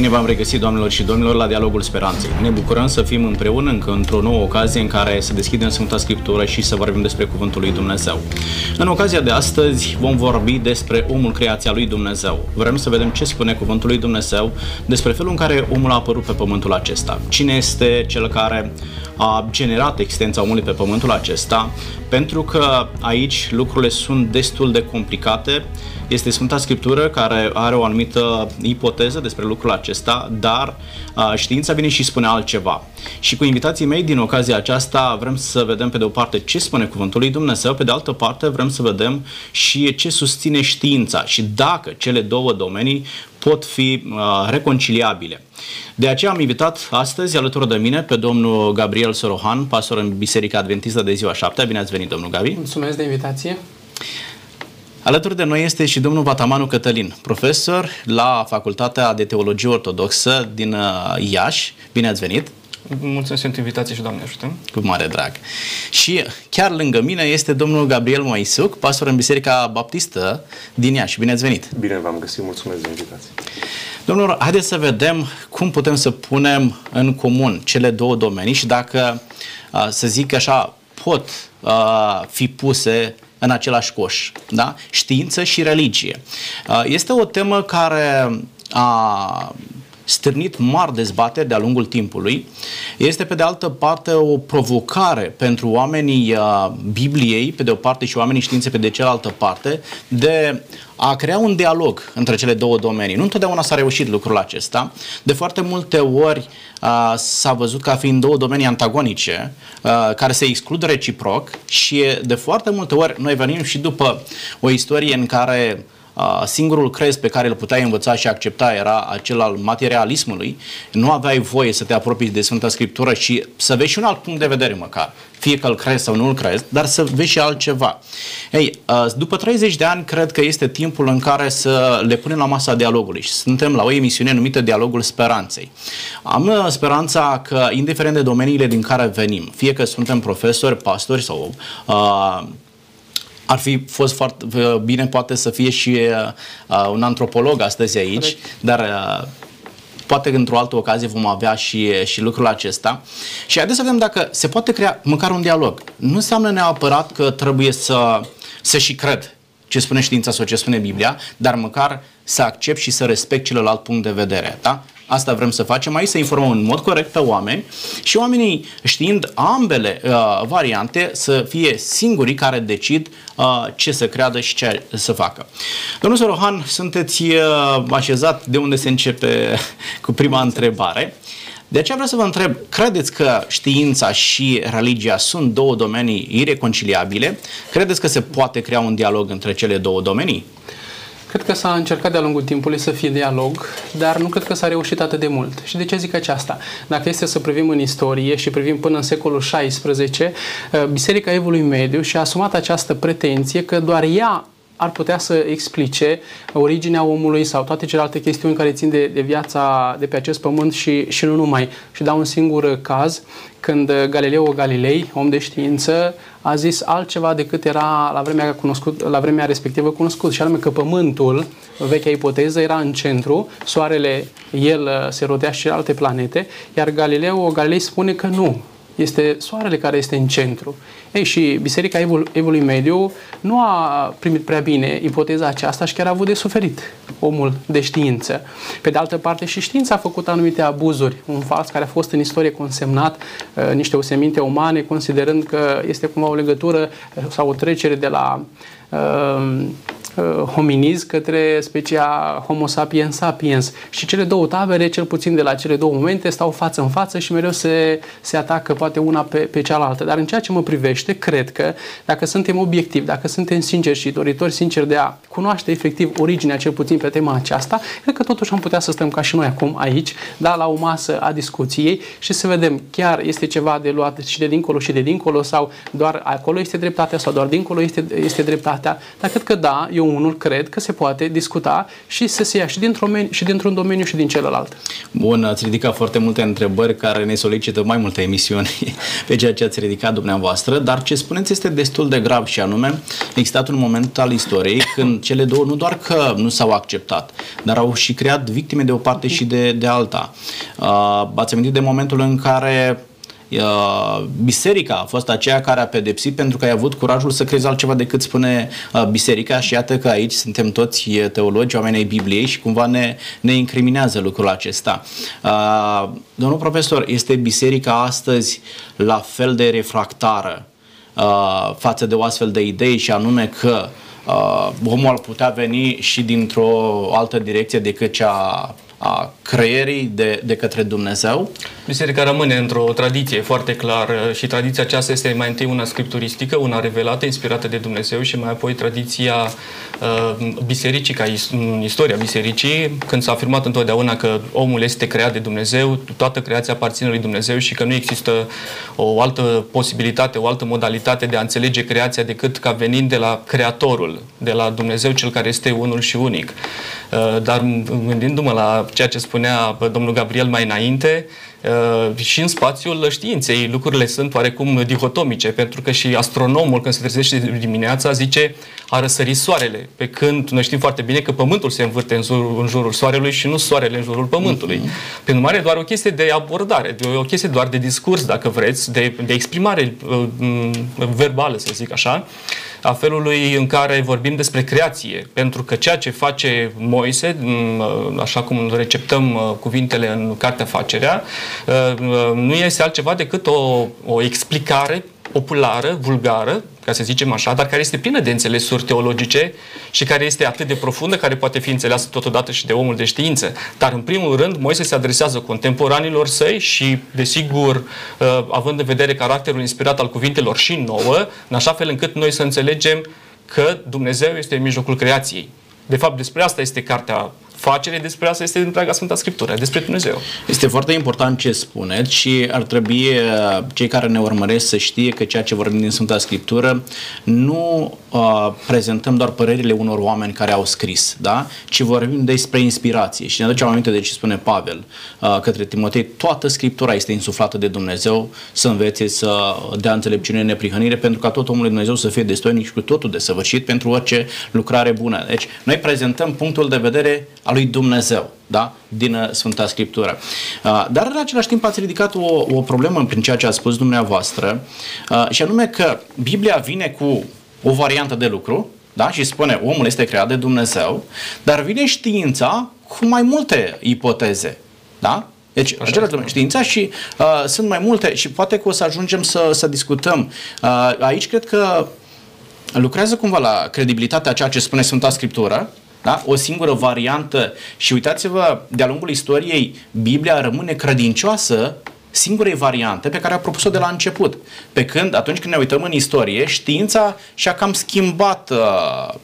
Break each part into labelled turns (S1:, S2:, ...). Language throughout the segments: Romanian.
S1: Bine v-am regăsit, doamnelor și domnilor, la Dialogul Speranței. Ne bucurăm să fim împreună încă într-o nouă ocazie în care să deschidem Sfânta Scriptură și să vorbim despre Cuvântul lui Dumnezeu. În ocazia de astăzi vom vorbi despre omul creația lui Dumnezeu. Vrem să vedem ce spune Cuvântul lui Dumnezeu despre felul în care omul a apărut pe pământul acesta. Cine este cel care a generat existența omului pe pământul acesta, pentru că aici lucrurile sunt destul de complicate. Este Sfânta Scriptură care are o anumită ipoteză despre lucrul acesta, dar știința vine și spune altceva. Și cu invitații mei din ocazia aceasta vrem să vedem pe de o parte ce spune Cuvântul lui Dumnezeu, pe de altă parte vrem să vedem și ce susține știința și dacă cele două domenii pot fi uh, reconciliabile. De aceea am invitat astăzi alături de mine pe domnul Gabriel Sorohan, pastor în Biserica Adventistă de ziua 7. Bine ați venit, domnul Gabi.
S2: Mulțumesc de invitație.
S1: Alături de noi este și domnul Vatamanu Cătălin, profesor la Facultatea de Teologie Ortodoxă din uh, Iași. Bine ați venit!
S2: Mulțumesc pentru invitație și Doamne ajută.
S1: Cu mare drag. Și chiar lângă mine este domnul Gabriel Moisuc, pastor în Biserica Baptistă din Iași. Bine ați venit!
S3: Bine v-am găsit, mulțumesc de invitație.
S1: Domnilor, haideți să vedem cum putem să punem în comun cele două domenii și dacă, să zic așa, pot fi puse în același coș. Da? Știință și religie. Este o temă care a stârnit mari dezbateri de-a lungul timpului. Este, pe de altă parte, o provocare pentru oamenii uh, Bibliei, pe de o parte, și oamenii științe, pe de cealaltă parte, de a crea un dialog între cele două domenii. Nu întotdeauna s-a reușit lucrul acesta. De foarte multe ori uh, s-a văzut ca fiind două domenii antagonice uh, care se exclud reciproc și de foarte multe ori noi venim și după o istorie în care singurul crez pe care îl puteai învăța și accepta era acel al materialismului, nu aveai voie să te apropii de Sfânta Scriptură și să vezi și un alt punct de vedere măcar, fie că îl crezi sau nu îl crezi, dar să vezi și altceva. Ei, după 30 de ani, cred că este timpul în care să le punem la masa dialogului și suntem la o emisiune numită Dialogul Speranței. Am speranța că, indiferent de domeniile din care venim, fie că suntem profesori, pastori sau uh, ar fi fost foarte bine poate să fie și uh, un antropolog astăzi aici, Corect. dar uh, poate într-o altă ocazie vom avea și, și lucrul acesta. Și haideți să vedem dacă se poate crea măcar un dialog. Nu înseamnă neapărat că trebuie să, să și cred ce spune știința sau ce spune Biblia, dar măcar să accept și să respect celălalt punct de vedere. Da? Asta vrem să facem aici, să informăm în mod corect pe oameni și oamenii știind ambele uh, variante să fie singurii care decid uh, ce să creadă și ce să facă. Domnul Sorohan, sunteți uh, așezat de unde se începe cu prima întrebare. De aceea vreau să vă întreb, credeți că știința și religia sunt două domenii ireconciliabile? Credeți că se poate crea un dialog între cele două domenii?
S2: Cred că s-a încercat de-a lungul timpului să fie dialog, dar nu cred că s-a reușit atât de mult. Și de ce zic aceasta? Dacă este să privim în istorie și privim până în secolul XVI, uh, Biserica Evului Mediu și-a asumat această pretenție că doar ea ar putea să explice originea omului sau toate celelalte chestiuni care țin de, de viața de pe acest pământ și, și nu numai. Și dau un singur caz, când Galileo Galilei, om de știință, a zis altceva decât era la vremea, cunoscut, la vremea respectivă cunoscut, și anume că Pământul, vechea ipoteză, era în centru, Soarele, el se rodea și alte planete, iar Galileo Galilei spune că nu, este Soarele care este în centru. Ei, și Biserica Evul, Evului Mediu nu a primit prea bine ipoteza aceasta și chiar a avut de suferit omul de știință. Pe de altă parte, și știința a făcut anumite abuzuri, un fals care a fost în istorie consemnat, uh, niște oseminte umane, considerând că este cumva o legătură uh, sau o trecere de la uh, Uh, hominiz către specia Homo sapiens sapiens. Și cele două tabere, cel puțin de la cele două momente, stau față în față și mereu se, se atacă poate una pe, pe cealaltă. Dar în ceea ce mă privește, cred că dacă suntem obiectivi, dacă suntem sinceri și doritori sinceri de a cunoaște efectiv originea, cel puțin pe tema aceasta, cred că totuși am putea să stăm ca și noi acum aici, da, la o masă a discuției și să vedem chiar este ceva de luat și de dincolo și de dincolo sau doar acolo este dreptatea sau doar dincolo este, este dreptatea. Dar cred că da, eu eu unul cred că se poate discuta și să se ia și dintr-un, și dintr-un domeniu și din celălalt.
S1: Bun, ați ridicat foarte multe întrebări care ne solicită mai multe emisiuni pe ceea ce ați ridicat dumneavoastră, dar ce spuneți este destul de grav și anume, existat un moment al istoriei când cele două nu doar că nu s-au acceptat, dar au și creat victime de o parte și de, de alta. Uh, ați amintit de momentul în care Uh, biserica a fost aceea care a pedepsit pentru că ai avut curajul să crezi altceva decât spune uh, biserica și iată că aici suntem toți teologi, oameni ai Bibliei și cumva ne, ne incriminează lucrul acesta. Uh, domnul profesor, este biserica astăzi la fel de refractară față de o astfel de idei și anume că omul ar putea veni și dintr-o altă direcție decât cea a creierii de, de către Dumnezeu.
S4: Biserica rămâne într-o tradiție foarte clară și tradiția aceasta este mai întâi una scripturistică, una revelată, inspirată de Dumnezeu și mai apoi tradiția uh, bisericii, ca istoria bisericii, când s-a afirmat întotdeauna că omul este creat de Dumnezeu, toată creația aparține lui Dumnezeu și că nu există o altă posibilitate, o altă modalitate de a înțelege creația decât ca venind de la Creatorul, de la Dumnezeu cel care este unul și unic. Uh, dar gândindu-mă la ceea ce spunea domnul Gabriel mai înainte, Uh, și în spațiul științei lucrurile sunt oarecum dihotomice, pentru că și astronomul când se trezește dimineața zice a răsărit soarele, pe când noi știm foarte bine că pământul se învârte în jurul, în jurul soarelui și nu soarele în jurul pământului. Mm-hmm. Prin urmare, doar o chestie de abordare, de o chestie doar de discurs, dacă vreți, de, de exprimare uh, verbală, să zic așa, a felului în care vorbim despre creație, pentru că ceea ce face Moise, uh, așa cum receptăm uh, cuvintele în Cartea Facerea, Uh, uh, nu este altceva decât o, o explicare populară, vulgară, ca să zicem așa, dar care este plină de înțelesuri teologice și care este atât de profundă, care poate fi înțeleasă totodată și de omul de știință. Dar, în primul rând, Moise se adresează contemporanilor săi și, desigur, uh, având în vedere caracterul inspirat al cuvintelor și nouă, în așa fel încât noi să înțelegem că Dumnezeu este în mijlocul creației. De fapt, despre asta este cartea facere despre asta este întreaga Sfânta Scriptură, despre Dumnezeu.
S1: Este foarte important ce spuneți și ar trebui uh, cei care ne urmăresc să știe că ceea ce vorbim din Sfânta Scriptură nu uh, prezentăm doar părerile unor oameni care au scris, da? ci vorbim despre inspirație. Și ne aducem aminte de ce spune Pavel uh, către Timotei, toată Scriptura este insuflată de Dumnezeu să învețe, să dea înțelepciune neprihănire, pentru ca tot omul Dumnezeu să fie destoinic și cu totul desăvârșit pentru orice lucrare bună. Deci, noi prezentăm punctul de vedere a lui Dumnezeu, da? din uh, Sfânta Scriptură. Uh, dar în același timp ați ridicat o, o problemă prin ceea ce a spus dumneavoastră uh, și anume că Biblia vine cu o variantă de lucru da? și spune omul este creat de Dumnezeu, dar vine știința cu mai multe ipoteze. Da? Deci, același știința și uh, sunt mai multe și poate că o să ajungem să, să discutăm. Uh, aici cred că lucrează cumva la credibilitatea ceea ce spune Sfânta Scriptură, da? O singură variantă. Și uitați-vă, de-a lungul istoriei, Biblia rămâne credincioasă singurei variante pe care a propus-o de la început. Pe când, atunci când ne uităm în istorie, știința și-a cam schimbat uh, uh,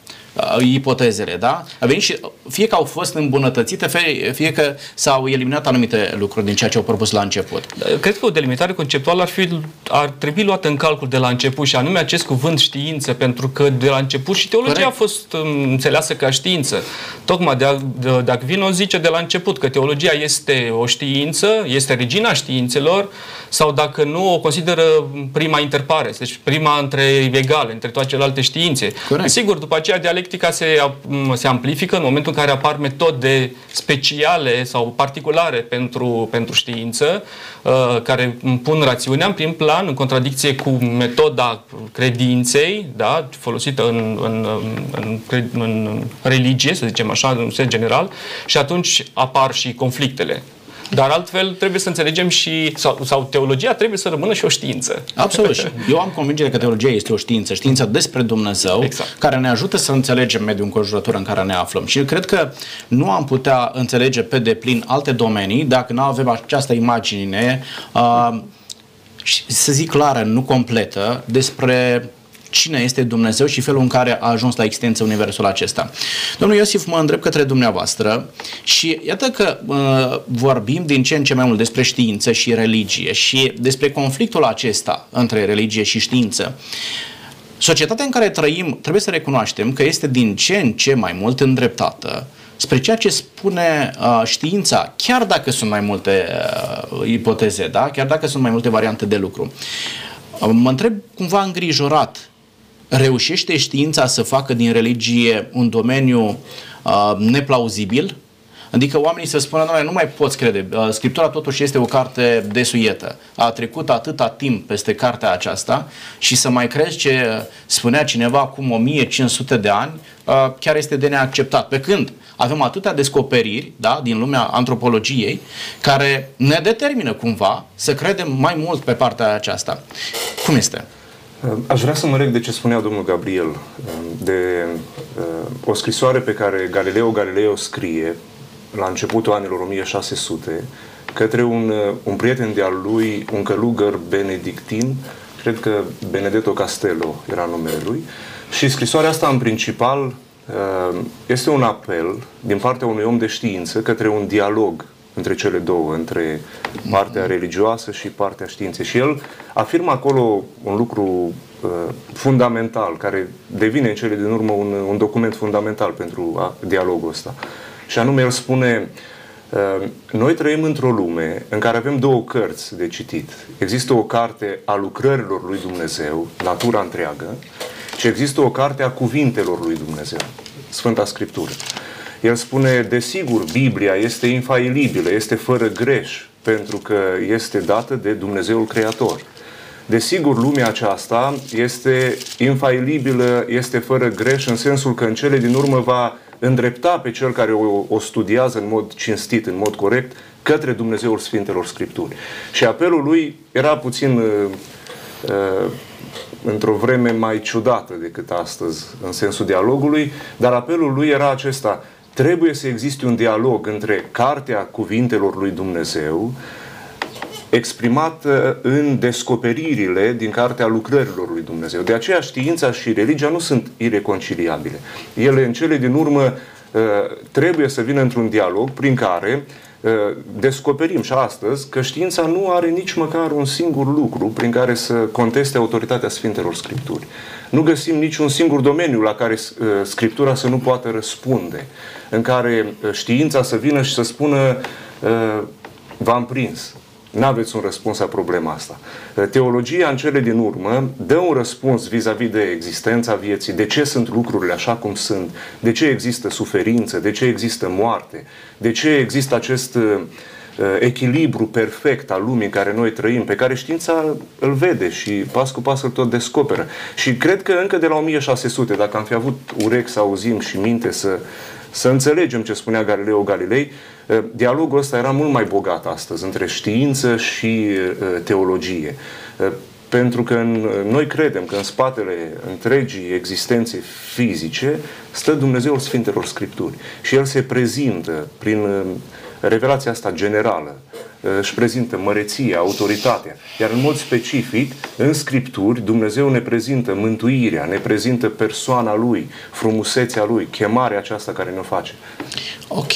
S1: ipotezele, da? A venit și fie că au fost îmbunătățite, fie, fie că s-au eliminat anumite lucruri din ceea ce au propus la început.
S4: Cred că o delimitare conceptuală ar, fi, ar trebui luată în calcul de la început și anume acest cuvânt știință, pentru că de la început și teologia Corect. a fost um, înțeleasă ca știință. Tocmai de, de, de Acvino zice de la început că teologia este o știință, este regina științelor, sau dacă nu, o consideră prima interpare, deci prima între egale, între toate celelalte științe. Corect. Sigur, după aceea dialectica se, se amplifică în momentul în care apar metode speciale sau particulare pentru, pentru știință, uh, care pun rațiunea în prim plan, în contradicție cu metoda credinței, da, folosită în, în, în, în religie, să zicem așa, în sens general, și atunci apar și conflictele. Dar altfel trebuie să înțelegem și, sau, sau teologia trebuie să rămână și o știință.
S1: Absolut. Eu am convingere că teologia este o știință, știința despre Dumnezeu, exact. care ne ajută să înțelegem mediul înconjurător în care ne aflăm. Și cred că nu am putea înțelege pe deplin alte domenii dacă nu avem această imagine, uh, să zic clară, nu completă, despre cine este Dumnezeu și felul în care a ajuns la existență universul acesta. Domnul Iosif, mă întreb către dumneavoastră și iată că uh, vorbim din ce în ce mai mult despre știință și religie și despre conflictul acesta între religie și știință. societatea în care trăim, trebuie să recunoaștem că este din ce în ce mai mult îndreptată spre ceea ce spune uh, știința, chiar dacă sunt mai multe uh, ipoteze, da? chiar dacă sunt mai multe variante de lucru. Uh, mă întreb cumva îngrijorat, reușește știința să facă din religie un domeniu uh, neplauzibil? Adică oamenii să spună, nu, nu mai poți crede, uh, Scriptura totuși este o carte desuietă. A trecut atâta timp peste cartea aceasta și să mai crezi ce spunea cineva acum 1500 de ani, uh, chiar este de neacceptat. Pe când avem atâtea descoperiri da, din lumea antropologiei care ne determină cumva să credem mai mult pe partea aceasta. Cum este?
S3: Aș vrea să mă reg de ce spunea domnul Gabriel, de o scrisoare pe care Galileo Galileo scrie la începutul anilor 1600 către un, un prieten de-al lui, un călugăr benedictin, cred că Benedetto Castello era numele lui, și scrisoarea asta în principal uh, este un apel din partea unui om de știință către un dialog între cele două, între partea religioasă și partea științei. Și el afirmă acolo un lucru uh, fundamental, care devine în cele din urmă un, un document fundamental pentru a, dialogul ăsta. Și anume, el spune, uh, noi trăim într-o lume în care avem două cărți de citit. Există o carte a lucrărilor lui Dumnezeu, natura întreagă, și există o carte a cuvintelor lui Dumnezeu, Sfânta Scriptură. El spune, desigur, Biblia este infailibilă, este fără greș, pentru că este dată de Dumnezeul Creator. Desigur, lumea aceasta este infailibilă, este fără greș, în sensul că în cele din urmă va îndrepta pe cel care o, o studiază în mod cinstit, în mod corect, către Dumnezeul Sfintelor Scripturi. Și apelul lui era puțin uh, uh, într-o vreme mai ciudată decât astăzi, în sensul dialogului, dar apelul lui era acesta. Trebuie să existe un dialog între cartea cuvintelor lui Dumnezeu, exprimată în descoperirile din cartea lucrărilor lui Dumnezeu. De aceea știința și religia nu sunt ireconciliabile. Ele în cele din urmă uh, trebuie să vină într-un dialog prin care uh, descoperim și astăzi că știința nu are nici măcar un singur lucru prin care să conteste autoritatea Sfintelor Scripturi. Nu găsim niciun singur domeniu la care uh, Scriptura să nu poată răspunde, în care știința să vină și să spună v-am prins, nu aveți un răspuns la problema asta. Teologia, în cele din urmă, dă un răspuns vis-a-vis de existența vieții, de ce sunt lucrurile așa cum sunt, de ce există suferință, de ce există moarte, de ce există acest uh, echilibru perfect al lumii în care noi trăim, pe care știința îl vede și pas cu pas îl tot descoperă. Și cred că încă de la 1600, dacă am fi avut urechi să auzim și minte să, să înțelegem ce spunea Galileo Galilei, Eh, dialogul ăsta era mult mai bogat astăzi între știință și eh, teologie. Eh, pentru că în, noi credem că în spatele întregii existențe fizice stă Dumnezeul Sfintelor Scripturi și El se prezintă prin revelația asta generală, își prezintă măreția, autoritatea, iar în mod specific, în Scripturi, Dumnezeu ne prezintă mântuirea, ne prezintă persoana Lui, frumusețea Lui, chemarea aceasta care ne-o face.
S1: Ok.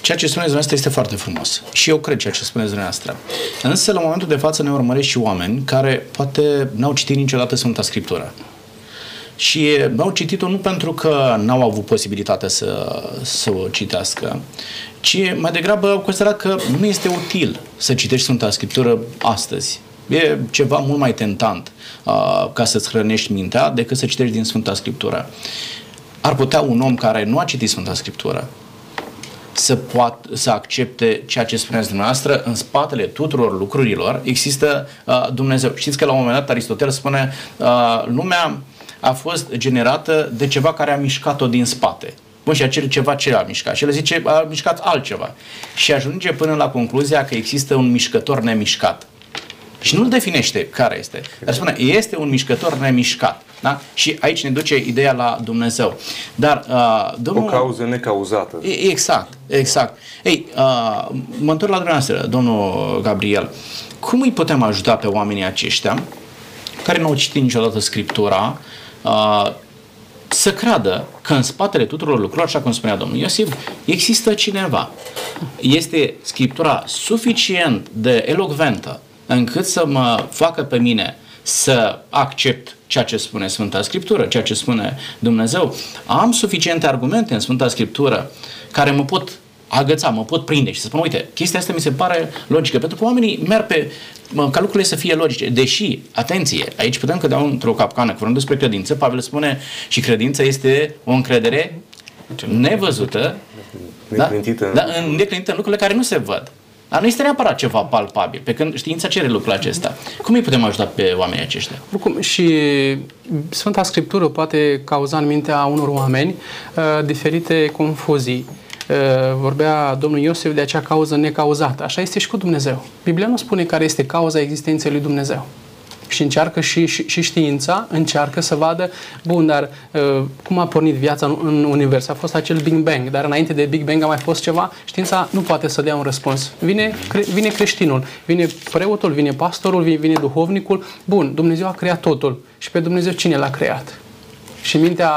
S1: Ceea ce spuneți dumneavoastră este foarte frumos. Și eu cred ceea ce spuneți dumneavoastră. Însă, la momentul de față, ne urmăresc și oameni care poate n-au citit niciodată Sfânta Scriptură. Și n-au citit-o nu pentru că n-au avut posibilitatea să, să o citească, ci mai degrabă au considerat că nu este util să citești Sfânta Scriptură astăzi. E ceva mult mai tentant uh, ca să-ți hrănești mintea decât să citești din Sfânta Scriptură. Ar putea un om care nu a citit Sfânta Scriptură să poată să accepte ceea ce spuneați dumneavoastră, în spatele tuturor lucrurilor există uh, Dumnezeu. Știți că la un moment dat Aristotel spune uh, lumea a fost generată de ceva care a mișcat-o din spate. Bun, și acel ceva ce a mișcat? Și el zice, a mișcat altceva. Și ajunge până la concluzia că există un mișcător nemișcat. Și nu-l definește care este. Dar spune, este un mișcător nemișcat. Da? Și aici ne duce ideea la Dumnezeu. Dar, uh,
S3: domnul... O cauză necauzată.
S1: Exact, exact. Ei, uh, mă întorc la dumneavoastră, domnul Gabriel. Cum îi putem ajuta pe oamenii aceștia care nu au citit niciodată Scriptura uh, să creadă că în spatele tuturor lucrurilor, așa cum spunea domnul Iosif, există cineva. Este Scriptura suficient de elocventă încât să mă facă pe mine să accept ceea ce spune Sfânta Scriptură, ceea ce spune Dumnezeu. Am suficiente argumente în Sfânta Scriptură care mă pot agăța, mă pot prinde și să spun, uite, chestia asta mi se pare logică, pentru că oamenii merg pe, mă, ca lucrurile să fie logice, deși, atenție, aici putem cădea într-o capcană, vorbim despre credință, Pavel spune și credința este o încredere nevăzută,
S3: neclintită,
S1: da? Da, în, neclintită în lucrurile care nu se văd. Dar nu este neapărat ceva palpabil, pe când știința cere lucrul acesta. Cum îi putem ajuta pe oamenii aceștia?
S2: Oricum, și Sfânta Scriptură poate cauza în mintea unor oameni uh, diferite confuzii. Uh, vorbea domnul Iosif de acea cauză necauzată. Așa este și cu Dumnezeu. Biblia nu spune care este cauza existenței lui Dumnezeu și încearcă și, și, și știința, încearcă să vadă, bun, dar uh, cum a pornit viața în, în univers? A fost acel Big Bang, dar înainte de Big Bang a mai fost ceva? Știința nu poate să dea un răspuns. Vine, cre, vine creștinul, vine preotul, vine pastorul, vine, vine duhovnicul. Bun, Dumnezeu a creat totul. Și pe Dumnezeu cine l-a creat? Și mintea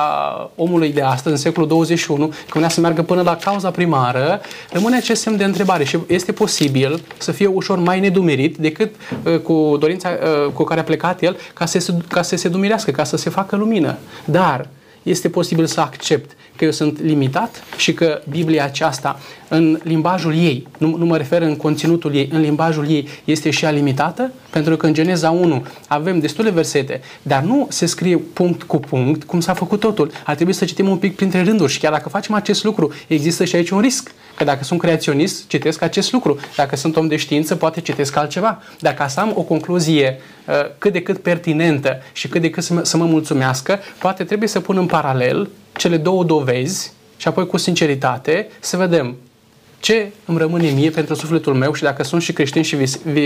S2: omului de astăzi, în secolul 21, că vrea să meargă până la cauza primară, rămâne acest semn de întrebare și este posibil să fie ușor mai nedumerit decât uh, cu dorința uh, cu care a plecat el ca să, se, ca să se dumirească, ca să se facă lumină. Dar este posibil să accept că eu sunt limitat și că Biblia aceasta, în limbajul ei, nu, nu mă refer în conținutul ei, în limbajul ei, este și ea limitată? Pentru că în Geneza 1 avem destule versete, dar nu se scrie punct cu punct cum s-a făcut totul. Ar trebui să citim un pic printre rânduri și chiar dacă facem acest lucru, există și aici un risc. Că dacă sunt creaționist, citesc acest lucru. Dacă sunt om de știință, poate citesc altceva. Dacă să am o concluzie uh, cât de cât pertinentă și cât de cât să mă, să mă mulțumească, poate trebuie să pun în paralel cele două dovezi și apoi cu sinceritate să vedem ce îmi rămâne mie pentru sufletul meu și dacă sunt și creștin și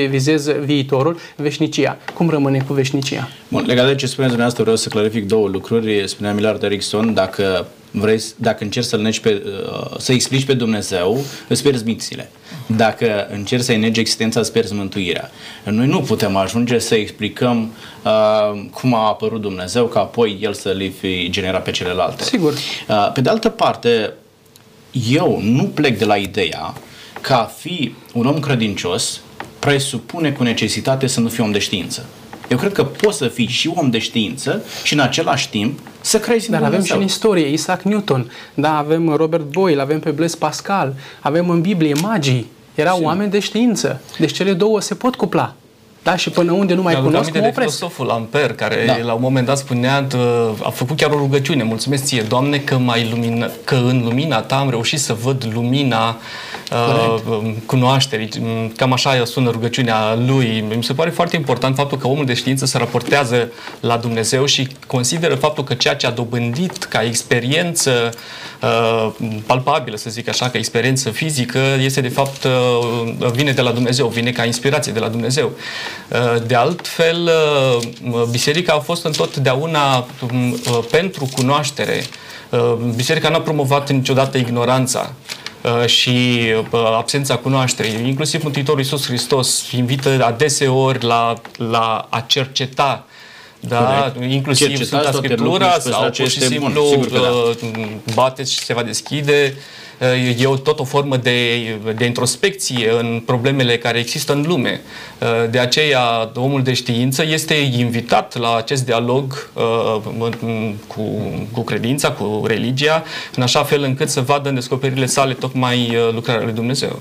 S2: vizez viitorul, veșnicia. Cum rămâne cu veșnicia?
S1: Bun, legat de ce spuneți dumneavoastră, vreau să clarific două lucruri. Spunea Millard Erickson, dacă vrei, dacă încerci să-l negi pe, uh, să explici pe Dumnezeu, îți pierzi mințile. Dacă încerci să-i negi existența, îți pierzi mântuirea. Noi nu putem ajunge să explicăm uh, cum a apărut Dumnezeu, ca apoi El să le fi generat pe celelalte.
S2: Sigur.
S1: Uh, pe de altă parte, eu nu plec de la ideea că a fi un om credincios presupune cu necesitate să nu fii om de știință. Eu cred că poți să fii și om de știință și în același timp să crezi
S2: Dar
S1: în
S2: avem și în istorie Isaac Newton, da, avem Robert Boyle, avem pe Blaise Pascal, avem în Biblie magii, erau Sim. oameni de știință. Deci cele două se pot cupla. Da, și până unde nu mai Mi-aduc cunosc, mă
S4: opresc. filosoful Amper, care da. la un moment dat spunea, a făcut chiar o rugăciune, mulțumesc ție, Doamne, că, mai lumina, că în lumina ta am reușit să văd lumina uh, cunoașterii. Cam așa sună rugăciunea lui. Mi se pare foarte important faptul că omul de știință se raportează la Dumnezeu și consideră faptul că ceea ce a dobândit ca experiență uh, palpabilă, să zic așa, ca experiență fizică, este de fapt, uh, vine de la Dumnezeu, vine ca inspirație de la Dumnezeu. Uh, de altfel, uh, biserica a fost întotdeauna um, uh, pentru cunoaștere. Biserica n-a promovat niciodată ignoranța și absența cunoașterii. Inclusiv Mântuitorul Iisus Hristos invită adeseori la, la a cerceta da, Corect. inclusiv Cercetați Sfânta Scriptura sau pur și simplu da. bateți și se va deschide e o, tot o formă de, de introspecție în problemele care există în lume. De aceea, omul de știință este invitat la acest dialog cu, cu credința, cu religia, în așa fel încât să vadă în descoperirile sale tocmai lucrarea lui Dumnezeu.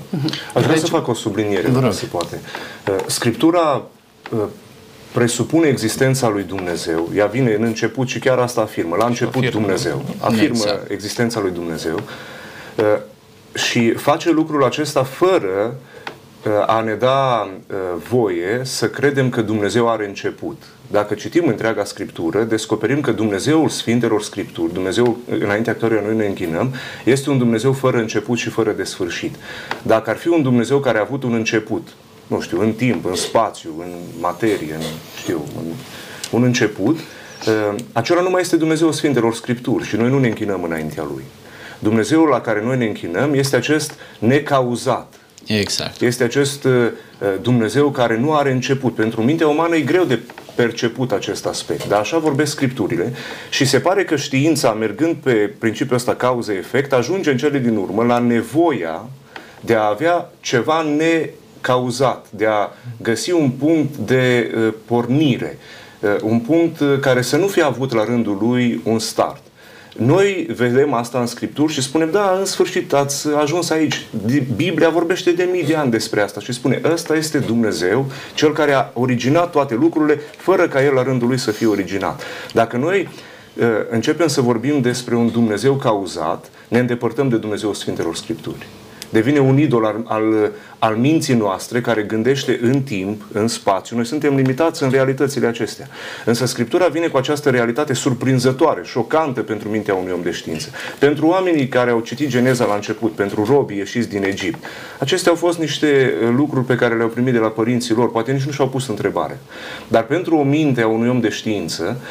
S3: Aș vrea să deci- fac o subliniere, dacă se poate. Scriptura presupune existența lui Dumnezeu, ea vine în început și chiar asta afirmă, la început afirmă. Dumnezeu, afirmă exact. existența lui Dumnezeu, Uh, și face lucrul acesta fără uh, a ne da uh, voie să credem că Dumnezeu are început. Dacă citim întreaga Scriptură, descoperim că Dumnezeul Sfintelor Scripturi, Dumnezeu înaintea căruia noi ne închinăm, este un Dumnezeu fără început și fără de sfârșit. Dacă ar fi un Dumnezeu care a avut un început, nu știu, în timp, în spațiu, în materie, în, știu, în, un început, acela nu mai este Dumnezeu Sfintelor Scripturi și noi nu ne închinăm înaintea Lui. Dumnezeul la care noi ne închinăm este acest necauzat.
S1: Exact.
S3: Este acest uh, uh, Dumnezeu care nu are început. Pentru mintea umană e greu de perceput acest aspect. Dar așa vorbesc Scripturile și se pare că știința, mergând pe principiul ăsta cauză-efect, ajunge în cele din urmă la nevoia de a avea ceva necauzat, de a găsi un punct de uh, pornire. Uh, un punct uh, care să nu fie avut la rândul lui un start. Noi vedem asta în Scripturi și spunem, da, în sfârșit ați ajuns aici. Biblia vorbește de mii de ani despre asta și spune, ăsta este Dumnezeu, cel care a originat toate lucrurile, fără ca el la rândul lui să fie originat. Dacă noi uh, începem să vorbim despre un Dumnezeu cauzat, ne îndepărtăm de Dumnezeu Sfintelor Scripturi devine un idol al, al, al minții noastre care gândește în timp, în spațiu. Noi suntem limitați în realitățile acestea. Însă Scriptura vine cu această realitate surprinzătoare, șocantă pentru mintea unui om de știință. Pentru oamenii care au citit Geneza la început, pentru robii ieșiți din Egipt, acestea au fost niște lucruri pe care le-au primit de la părinții lor, poate nici nu și-au pus întrebare. Dar pentru o minte a unui om de știință,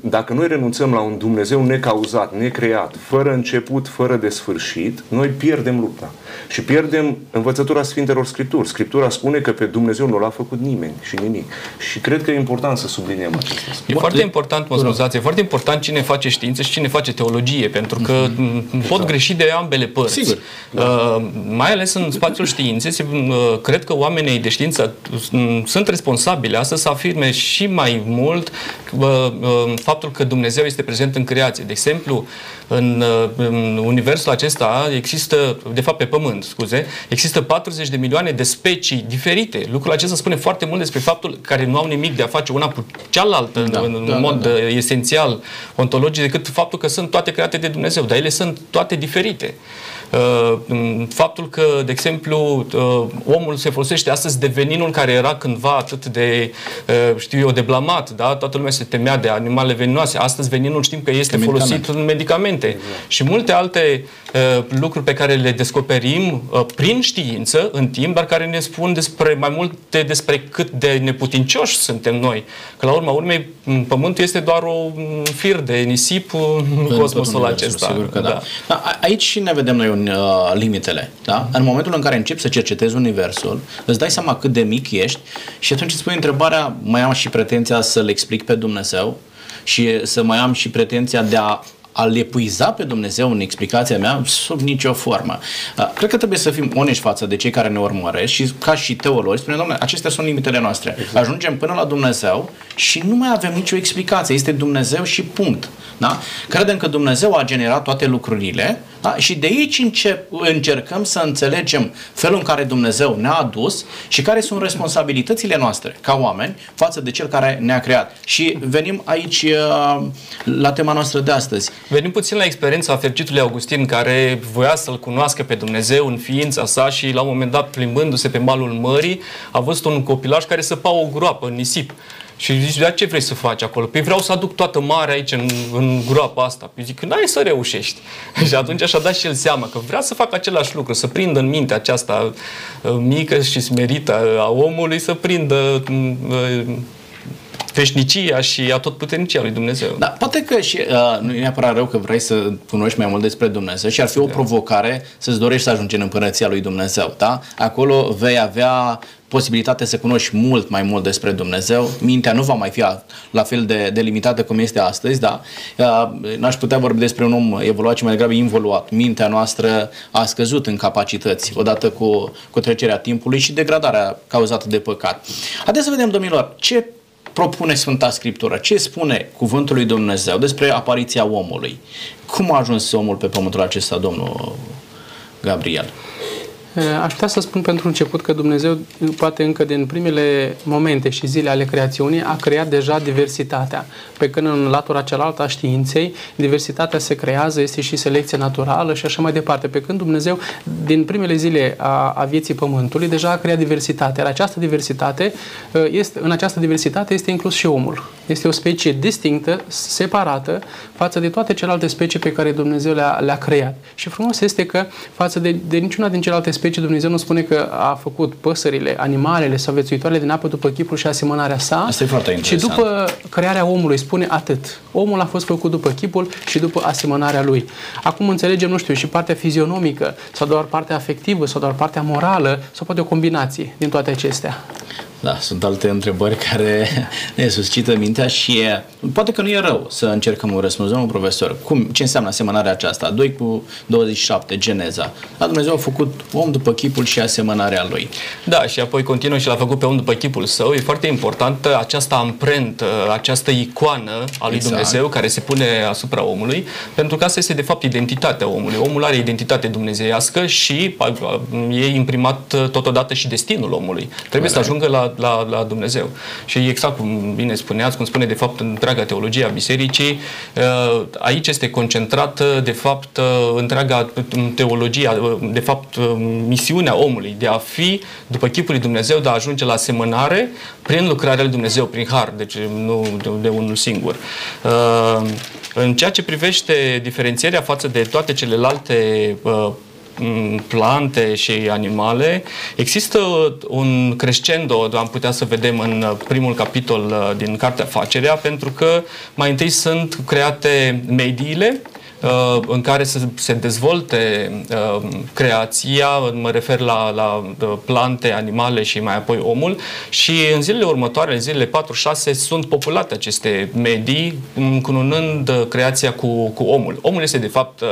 S3: dacă noi renunțăm la un Dumnezeu necauzat, necreat, fără început, fără de sfârșit, noi pierdem lupta. Și pierdem învățătura Sfintelor Scripturi. Scriptura spune că pe Dumnezeu nu l-a făcut nimeni și nimic. Și cred că e important să subliniem acest aspect.
S4: E foarte important, mă scuzați, e foarte important cine face știință și cine face teologie, pentru că mm-hmm. pot exact. greși de ambele părți.
S1: Sigur.
S4: Uh, mai ales în spațiul științei, se, uh, cred că oamenii de știință uh, sunt responsabili astăzi să afirme și mai mult uh, uh, faptul că Dumnezeu este prezent în creație. De exemplu, în, uh, în universul acesta există, de fapt pe Pământ, scuze, există 40 de milioane de specii diferite. Lucrul acesta spune foarte mult despre faptul care nu au nimic de a face una cu cealaltă da, în, da, mod da, da. esențial ontologic decât faptul că sunt toate create de Dumnezeu, dar ele sunt toate diferite. Uh, faptul că, de exemplu, uh, omul se folosește astăzi de veninul care era cândva atât de, uh, știu eu, de blamat, da? Toată lumea se temea de animale veninoase. Astăzi veninul știm că este folosit medicament. în medicamente. Exact. Și multe alte lucruri pe care le descoperim prin știință, în timp, dar care ne spun despre mai multe despre cât de neputincioși suntem noi. Că la urma urmei, Pământul este doar un fir de nisip în cosmosul acesta.
S1: Sigur că da. da. da. Aici ne vedem noi un uh, limitele. Da? În momentul în care începi să cercetezi universul, îți dai seama cât de mic ești și atunci îți pui întrebarea, mai am și pretenția să-L explic pe Dumnezeu și să mai am și pretenția de a a-L epuiza pe Dumnezeu în explicația mea sub nicio formă. Uh, cred că trebuie să fim onești față de cei care ne urmăresc și ca și teologi spunem, domnule, acestea sunt limitele noastre. Exact. Ajungem până la Dumnezeu și nu mai avem nicio explicație. Este Dumnezeu și punct. Da? Credem că Dumnezeu a generat toate lucrurile da? și de aici încep, încercăm să înțelegem felul în care Dumnezeu ne-a adus și care sunt responsabilitățile noastre ca oameni față de Cel care ne-a creat. Și venim aici uh, la tema noastră de astăzi.
S4: Venim puțin la experiența fericitului Augustin care voia să-L cunoască pe Dumnezeu în ființa sa și la un moment dat plimbându-se pe malul mării a văzut un copilaj care săpa o groapă în nisip. Și zici, dar ce vrei să faci acolo? Păi vreau să aduc toată marea aici în, în groapa asta. Păi zic, n-ai să reușești. și atunci așa dat și el seama că vrea să facă același lucru, să prindă în mintea aceasta uh, mică și smerită a omului, să prindă uh, veșnicia și a tot puternicia lui Dumnezeu.
S1: Da, poate că și uh, nu e neapărat rău că vrei să cunoști mai mult despre Dumnezeu și ar fi o da. provocare să-ți dorești să ajungi în împărăția lui Dumnezeu, da? Acolo vei avea posibilitatea să cunoști mult mai mult despre Dumnezeu. Mintea nu va mai fi la fel de, de limitată cum este astăzi, da? Uh, n-aș putea vorbi despre un om evoluat, ci mai degrabă involuat. Mintea noastră a scăzut în capacități odată cu, cu trecerea timpului și degradarea cauzată de păcat. Haideți să vedem, domnilor, ce propune Sfânta Scriptură? Ce spune Cuvântul lui Dumnezeu despre apariția omului? Cum a ajuns omul pe pământul acesta, domnul Gabriel?
S2: Eh, aș putea să spun pentru început că Dumnezeu, poate încă din primele momente și zile ale creațiunii, a creat deja diversitatea. Pe când în latura cealaltă a științei, diversitatea se creează, este și selecție naturală și așa mai departe. Pe când Dumnezeu, din primele zile a, a vieții Pământului, deja a creat diversitate. Iar această diversitate, eh, este, în această diversitate este inclus și omul. Este o specie distinctă, separată, față de toate celelalte specii pe care Dumnezeu le-a, le creat. Și frumos este că, față de, de niciuna din celelalte specii, specii, Dumnezeu nu spune că a făcut păsările, animalele sau viețuitoarele din apă după chipul și asemănarea sa.
S1: Asta e foarte interesant.
S2: Și după crearea omului spune atât. Omul a fost făcut după chipul și după asemănarea lui. Acum înțelegem, nu știu, și partea fizionomică sau doar partea afectivă sau doar partea morală sau poate o combinație din toate acestea.
S1: Da, sunt alte întrebări care ne suscită mintea și e, poate că nu e rău să încercăm un răspuns. Domnul profesor, cum, ce înseamnă asemănarea aceasta? 2 cu 27, Geneza. Da, Dumnezeu a făcut om după chipul și asemănarea lui.
S4: Da, și apoi continuă și l-a făcut pe om după chipul său. E foarte importantă această amprentă, această icoană a lui exact. Dumnezeu care se pune asupra omului, pentru că asta este de fapt identitatea omului. Omul are identitate dumnezeiască și e imprimat totodată și destinul omului. Trebuie să ajungă la la, la Dumnezeu. Și exact cum bine spuneați, cum spune de fapt întreaga teologie a bisericii, uh, aici este concentrată de fapt uh, întreaga teologie, uh, de fapt misiunea omului de a fi după chipul lui Dumnezeu, de a ajunge la asemănare prin lucrarea lui Dumnezeu, prin har, deci nu de, de unul singur. În ceea ce privește diferențierea față de toate celelalte plante și animale, există un crescendo, am putea să vedem în primul capitol uh, din Cartea Facerea, pentru că mai întâi sunt create mediile, uh, în care să se dezvolte uh, creația, mă refer la, la plante, animale și mai apoi omul și în zilele următoare, în zilele 4-6, sunt populate aceste medii, încununând creația cu, cu omul. Omul este de fapt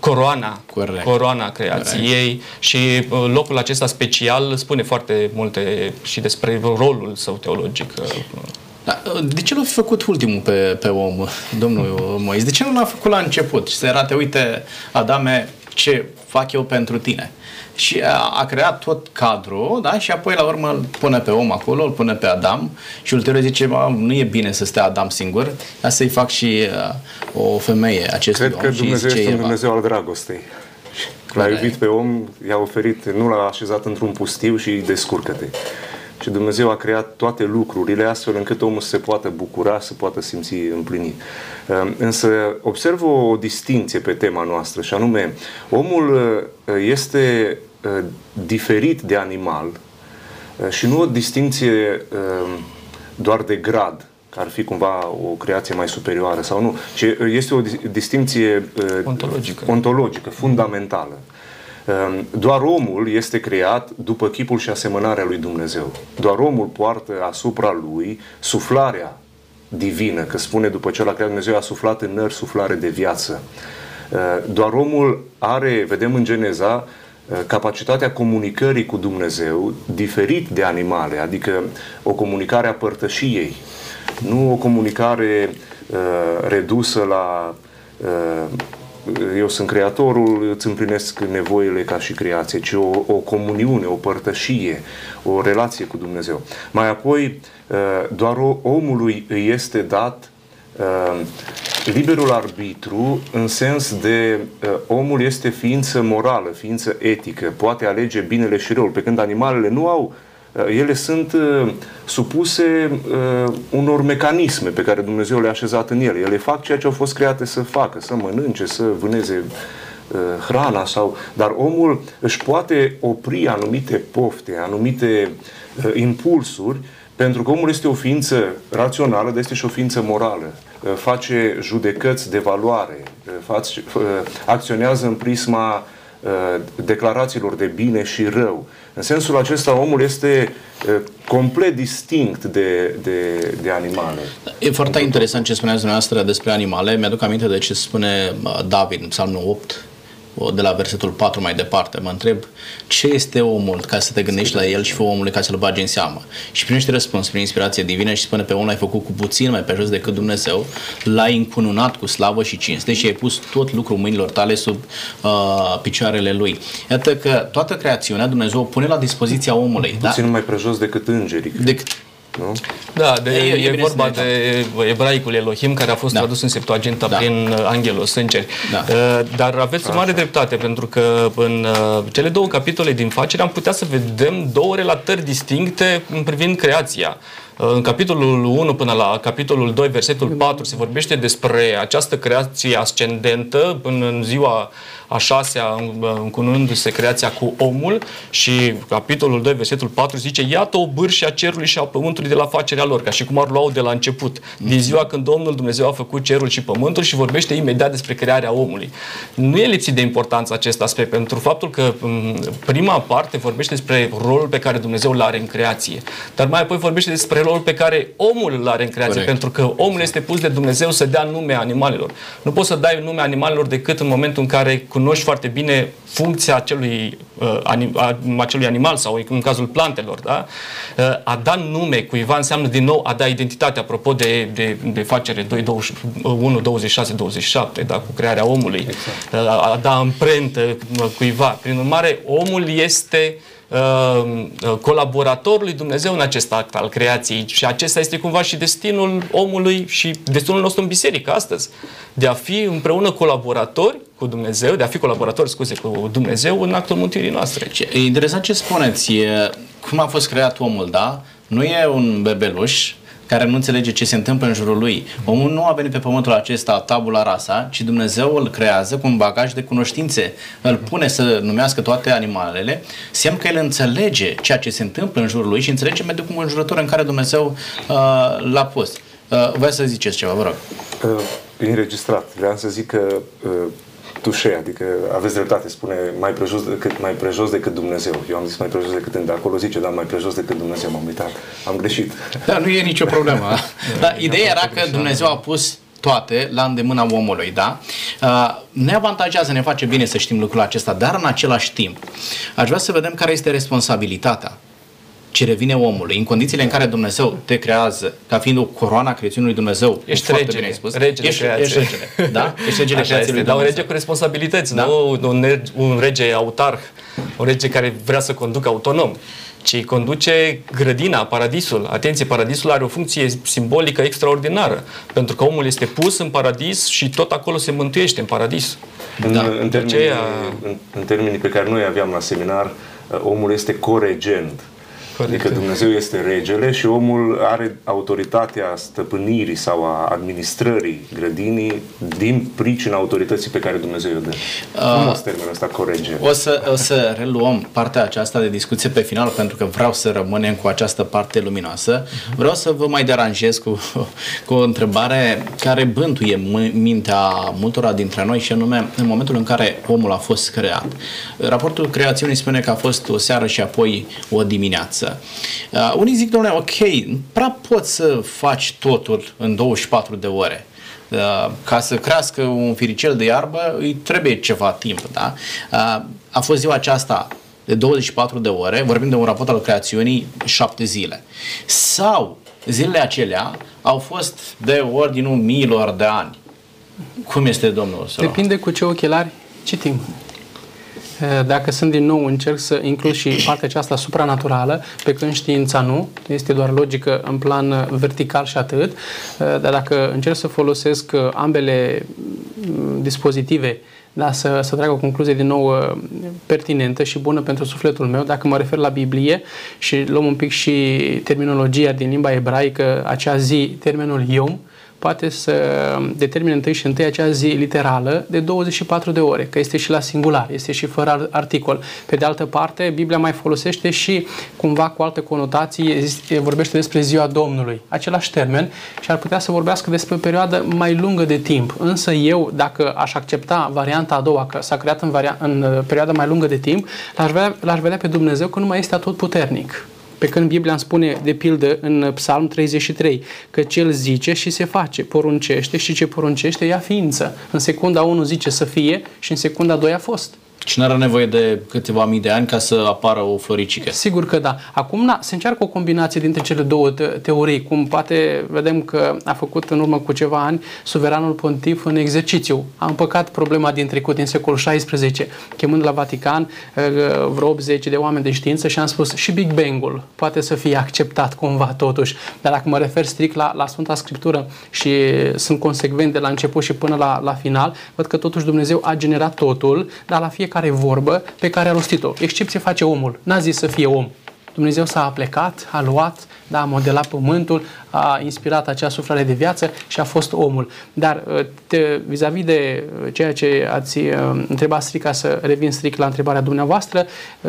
S4: coroana, Correct. coroana creației Correct. și uh, locul acesta special spune foarte multe și despre rolul său teologic.
S1: Da, uh, de ce l-a fi făcut ultimul pe, pe om, domnul Moise? De ce nu l-a făcut la început? Și să arate, uite, Adame, ce fac eu pentru tine și a, a creat tot cadrul, da? Și apoi la urmă îl pune pe om acolo, îl pune pe Adam și ulterior zice, mă, nu e bine să stea Adam singur, dar să-i fac și uh, o femeie acestui
S3: Cred
S1: om.
S3: că Dumnezeu este un Dumnezeu al dragostei. L-a iubit pe om, i-a oferit, nu l-a așezat într-un pustiu și descurcă-te. Și Dumnezeu a creat toate lucrurile astfel încât omul să se poată bucura, să poată simți împlinit. Ehm, însă observ o distinție pe tema noastră și anume, omul uh, este Uh, diferit de animal uh, și nu o distinție uh, doar de grad, că ar fi cumva o creație mai superioară sau nu, ci este o distinție
S4: ontologică,
S3: ontologică fundamentală. Doar omul este creat după chipul și asemănarea lui Dumnezeu. Doar omul poartă asupra lui suflarea divină, că spune după ce l-a creat Dumnezeu a suflat în nări suflare de viață. Doar omul are, vedem în Geneza, Uh, capacitatea comunicării cu Dumnezeu diferit de animale, adică o comunicare a părtășiei, nu o comunicare uh, redusă la uh, eu sunt creatorul, îți împlinesc nevoile ca și creație, ci o, o comuniune, o părtășie, o relație cu Dumnezeu. Mai apoi, uh, doar omului îi este dat uh, liberul arbitru în sens de uh, omul este ființă morală, ființă etică, poate alege binele și răul, pe când animalele nu au uh, ele sunt uh, supuse uh, unor mecanisme pe care Dumnezeu le-a așezat în ele. Ele fac ceea ce au fost create să facă, să mănânce, să vâneze uh, hrana sau dar omul își poate opri anumite pofte, anumite uh, impulsuri pentru că omul este o ființă rațională, dar este și o ființă morală. Uh, face judecăți de valoare, uh, face, uh, acționează în prisma declarațiilor de bine și rău. În sensul acesta, omul este complet distinct de, de, de animale.
S1: E foarte interesant ce spuneați dumneavoastră despre animale. Mi-aduc aminte de ce spune David în Psalmul 8, de la versetul 4 mai departe, mă întreb ce este omul ca să te gândești la el și fă omului ca să-l bagi în seamă. Și primește răspuns prin inspirație divină și spune pe om l-ai făcut cu puțin mai pe jos decât Dumnezeu, l-ai încununat cu slavă și cinste și ai pus tot lucrul mâinilor tale sub uh, picioarele lui. Iată că toată creațiunea Dumnezeu o pune la dispoziția omului.
S3: Puțin da? mai prejos decât îngerii. Decât,
S4: nu? Da, de, e, e, e vorba de ebraicul Elohim care a fost da. tradus în Septuaginta da. prin uh, Angelos, îngeri. Da. Uh, dar aveți o mare dreptate, pentru că în uh, cele două capitole din facere am putea să vedem două relatări distincte în privind creația. În capitolul 1 până la capitolul 2, versetul 4, se vorbește despre această creație ascendentă până în ziua a șasea, încununându-se creația cu omul și capitolul 2, versetul 4 zice Iată o bârșie a cerului și a pământului de la facerea lor, ca și cum ar lua de la început, din ziua când Domnul Dumnezeu a făcut cerul și pământul și vorbește imediat despre crearea omului. Nu e lipsit de importanță acest aspect, pentru faptul că prima parte vorbește despre rolul pe care Dumnezeu îl are în creație, dar mai apoi vorbește despre rolul pe care omul îl are în creație, Corect. pentru că omul este pus de Dumnezeu să dea nume animalelor. Nu poți să dai nume animalelor decât în momentul în care cunoști foarte bine funcția acelui, uh, anim, a, acelui animal sau în cazul plantelor. Da? Uh, a da nume cuiva înseamnă din nou a da identitate, apropo de, de, de facere 2, 1, 26, 27, da? cu crearea omului. Exact. Uh, a da amprentă uh, cuiva. Prin urmare, omul este uh, Uh, uh, colaborator lui Dumnezeu în acest act al creației și acesta este cumva și destinul omului și destinul nostru în biserică astăzi, de a fi împreună colaboratori cu Dumnezeu, de a fi colaboratori, scuze, cu Dumnezeu în actul mântuirii noastre.
S1: E interesant ce spuneți, e, cum a fost creat omul, da? Nu e un bebeluș, care nu înțelege ce se întâmplă în jurul lui. Omul nu a venit pe pământul acesta tabula rasa, ci Dumnezeu îl creează cu un bagaj de cunoștințe. Îl pune să numească toate animalele, semn că el înțelege ceea ce se întâmplă în jurul lui și înțelege mediul înconjurător în care Dumnezeu uh, l-a pus. Uh, voi să ziceți ceva, vă rog.
S3: Uh, înregistrat. Vreau să zic că uh, tușe, adică aveți dreptate, spune mai prejos decât, mai prejos decât Dumnezeu. Eu am zis mai prejos decât de acolo zice, dar mai prejos decât Dumnezeu, m-am uitat. Am greșit.
S1: Da, nu e nicio problemă. Dar ideea era că Dumnezeu a pus toate la îndemâna omului, da? Uh, ne avantajează, ne face bine să știm lucrul acesta, dar în același timp aș vrea să vedem care este responsabilitatea ce revine omului, în condițiile în care Dumnezeu te creează ca fiind o coroana creațiunii lui Dumnezeu.
S4: Ești regele, bine spus. regele
S1: ești, ești regele, da? Ești regele creației lui
S4: Dumnezeu. Dar un rege cu responsabilități, da? nu un, un rege autarh, un rege care vrea să conducă autonom ci conduce grădina, paradisul. Atenție, paradisul are o funcție simbolică extraordinară, pentru că omul este pus în paradis și tot acolo se mântuiește în paradis.
S3: În, da. în, termenii, aceea... în, în termenii pe care noi aveam la seminar, omul este coregent. Corect. Adică Dumnezeu este regele și omul are autoritatea stăpânirii sau a administrării grădinii din pricina autorității pe care Dumnezeu o dă. Frumos uh, termenul ăsta, corege.
S1: O să, o să reluăm partea aceasta de discuție pe final pentru că vreau să rămânem cu această parte luminoasă. Vreau să vă mai deranjez cu, cu o întrebare care bântuie mintea multora dintre noi și anume în momentul în care omul a fost creat. Raportul creațiunii spune că a fost o seară și apoi o dimineață viață. Uh, unii zic, domnule, ok, nu prea poți să faci totul în 24 de ore. Uh, ca să crească un firicel de iarbă, îi trebuie ceva timp. Da? Uh, a fost ziua aceasta de 24 de ore, vorbim de un raport al creațiunii, 7 zile. Sau zilele acelea au fost de ordinul miilor de ani. Cum este domnul
S2: Depinde cu ce ochelari citim. Eh, dacă sunt din nou, încerc să includ și partea aceasta supranaturală, pe când știința nu, este doar logică în plan eh, vertical și atât, eh, dar dacă încerc să folosesc ambele mm, dispozitive da, să, să trag o concluzie din nou pertinentă și bună pentru sufletul meu, dacă mă refer la Biblie și luăm un pic și terminologia din limba ebraică, acea zi, termenul Yom, poate să determine întâi și întâi acea zi literală de 24 de ore, că este și la singular, este și fără articol. Pe de altă parte, Biblia mai folosește și cumva cu alte conotații, vorbește despre ziua Domnului, același termen și ar putea să vorbească despre o perioadă mai lungă de timp. Însă eu, dacă aș accepta varianta a doua, că s-a creat în, varia- în uh, perioada mai lungă de timp, l-aș vedea, l-aș vedea pe Dumnezeu că nu mai este atot puternic. Pe când Biblia îmi spune, de pildă, în Psalm 33, că cel zice și se face, poruncește și ce poruncește ia ființă. În secunda 1 zice să fie și în secunda 2 a fost.
S1: Și nu are nevoie de câteva mii de ani ca să apară o floricică.
S2: Sigur că da. Acum na, se încearcă o combinație dintre cele două teorii, cum poate vedem că a făcut în urmă cu ceva ani suveranul pontif în exercițiu. A împăcat problema din trecut, din secolul XVI, chemând la Vatican uh, vreo 80 de oameni de știință și am spus și Big Bang-ul poate să fie acceptat cumva totuși. Dar dacă mă refer strict la, la Sfânta Scriptură și sunt consecvent de la început și până la, la final, văd că totuși Dumnezeu a generat totul, dar la fiecare fiecare vorbă pe care a rostit-o. Excepție face omul. N-a zis să fie om. Dumnezeu s-a aplecat, a luat, da, a modelat pământul, a inspirat acea suflare de viață și a fost omul. Dar uh, te, vis-a-vis de uh, ceea ce ați uh, întrebat strict, ca să revin strict la întrebarea dumneavoastră,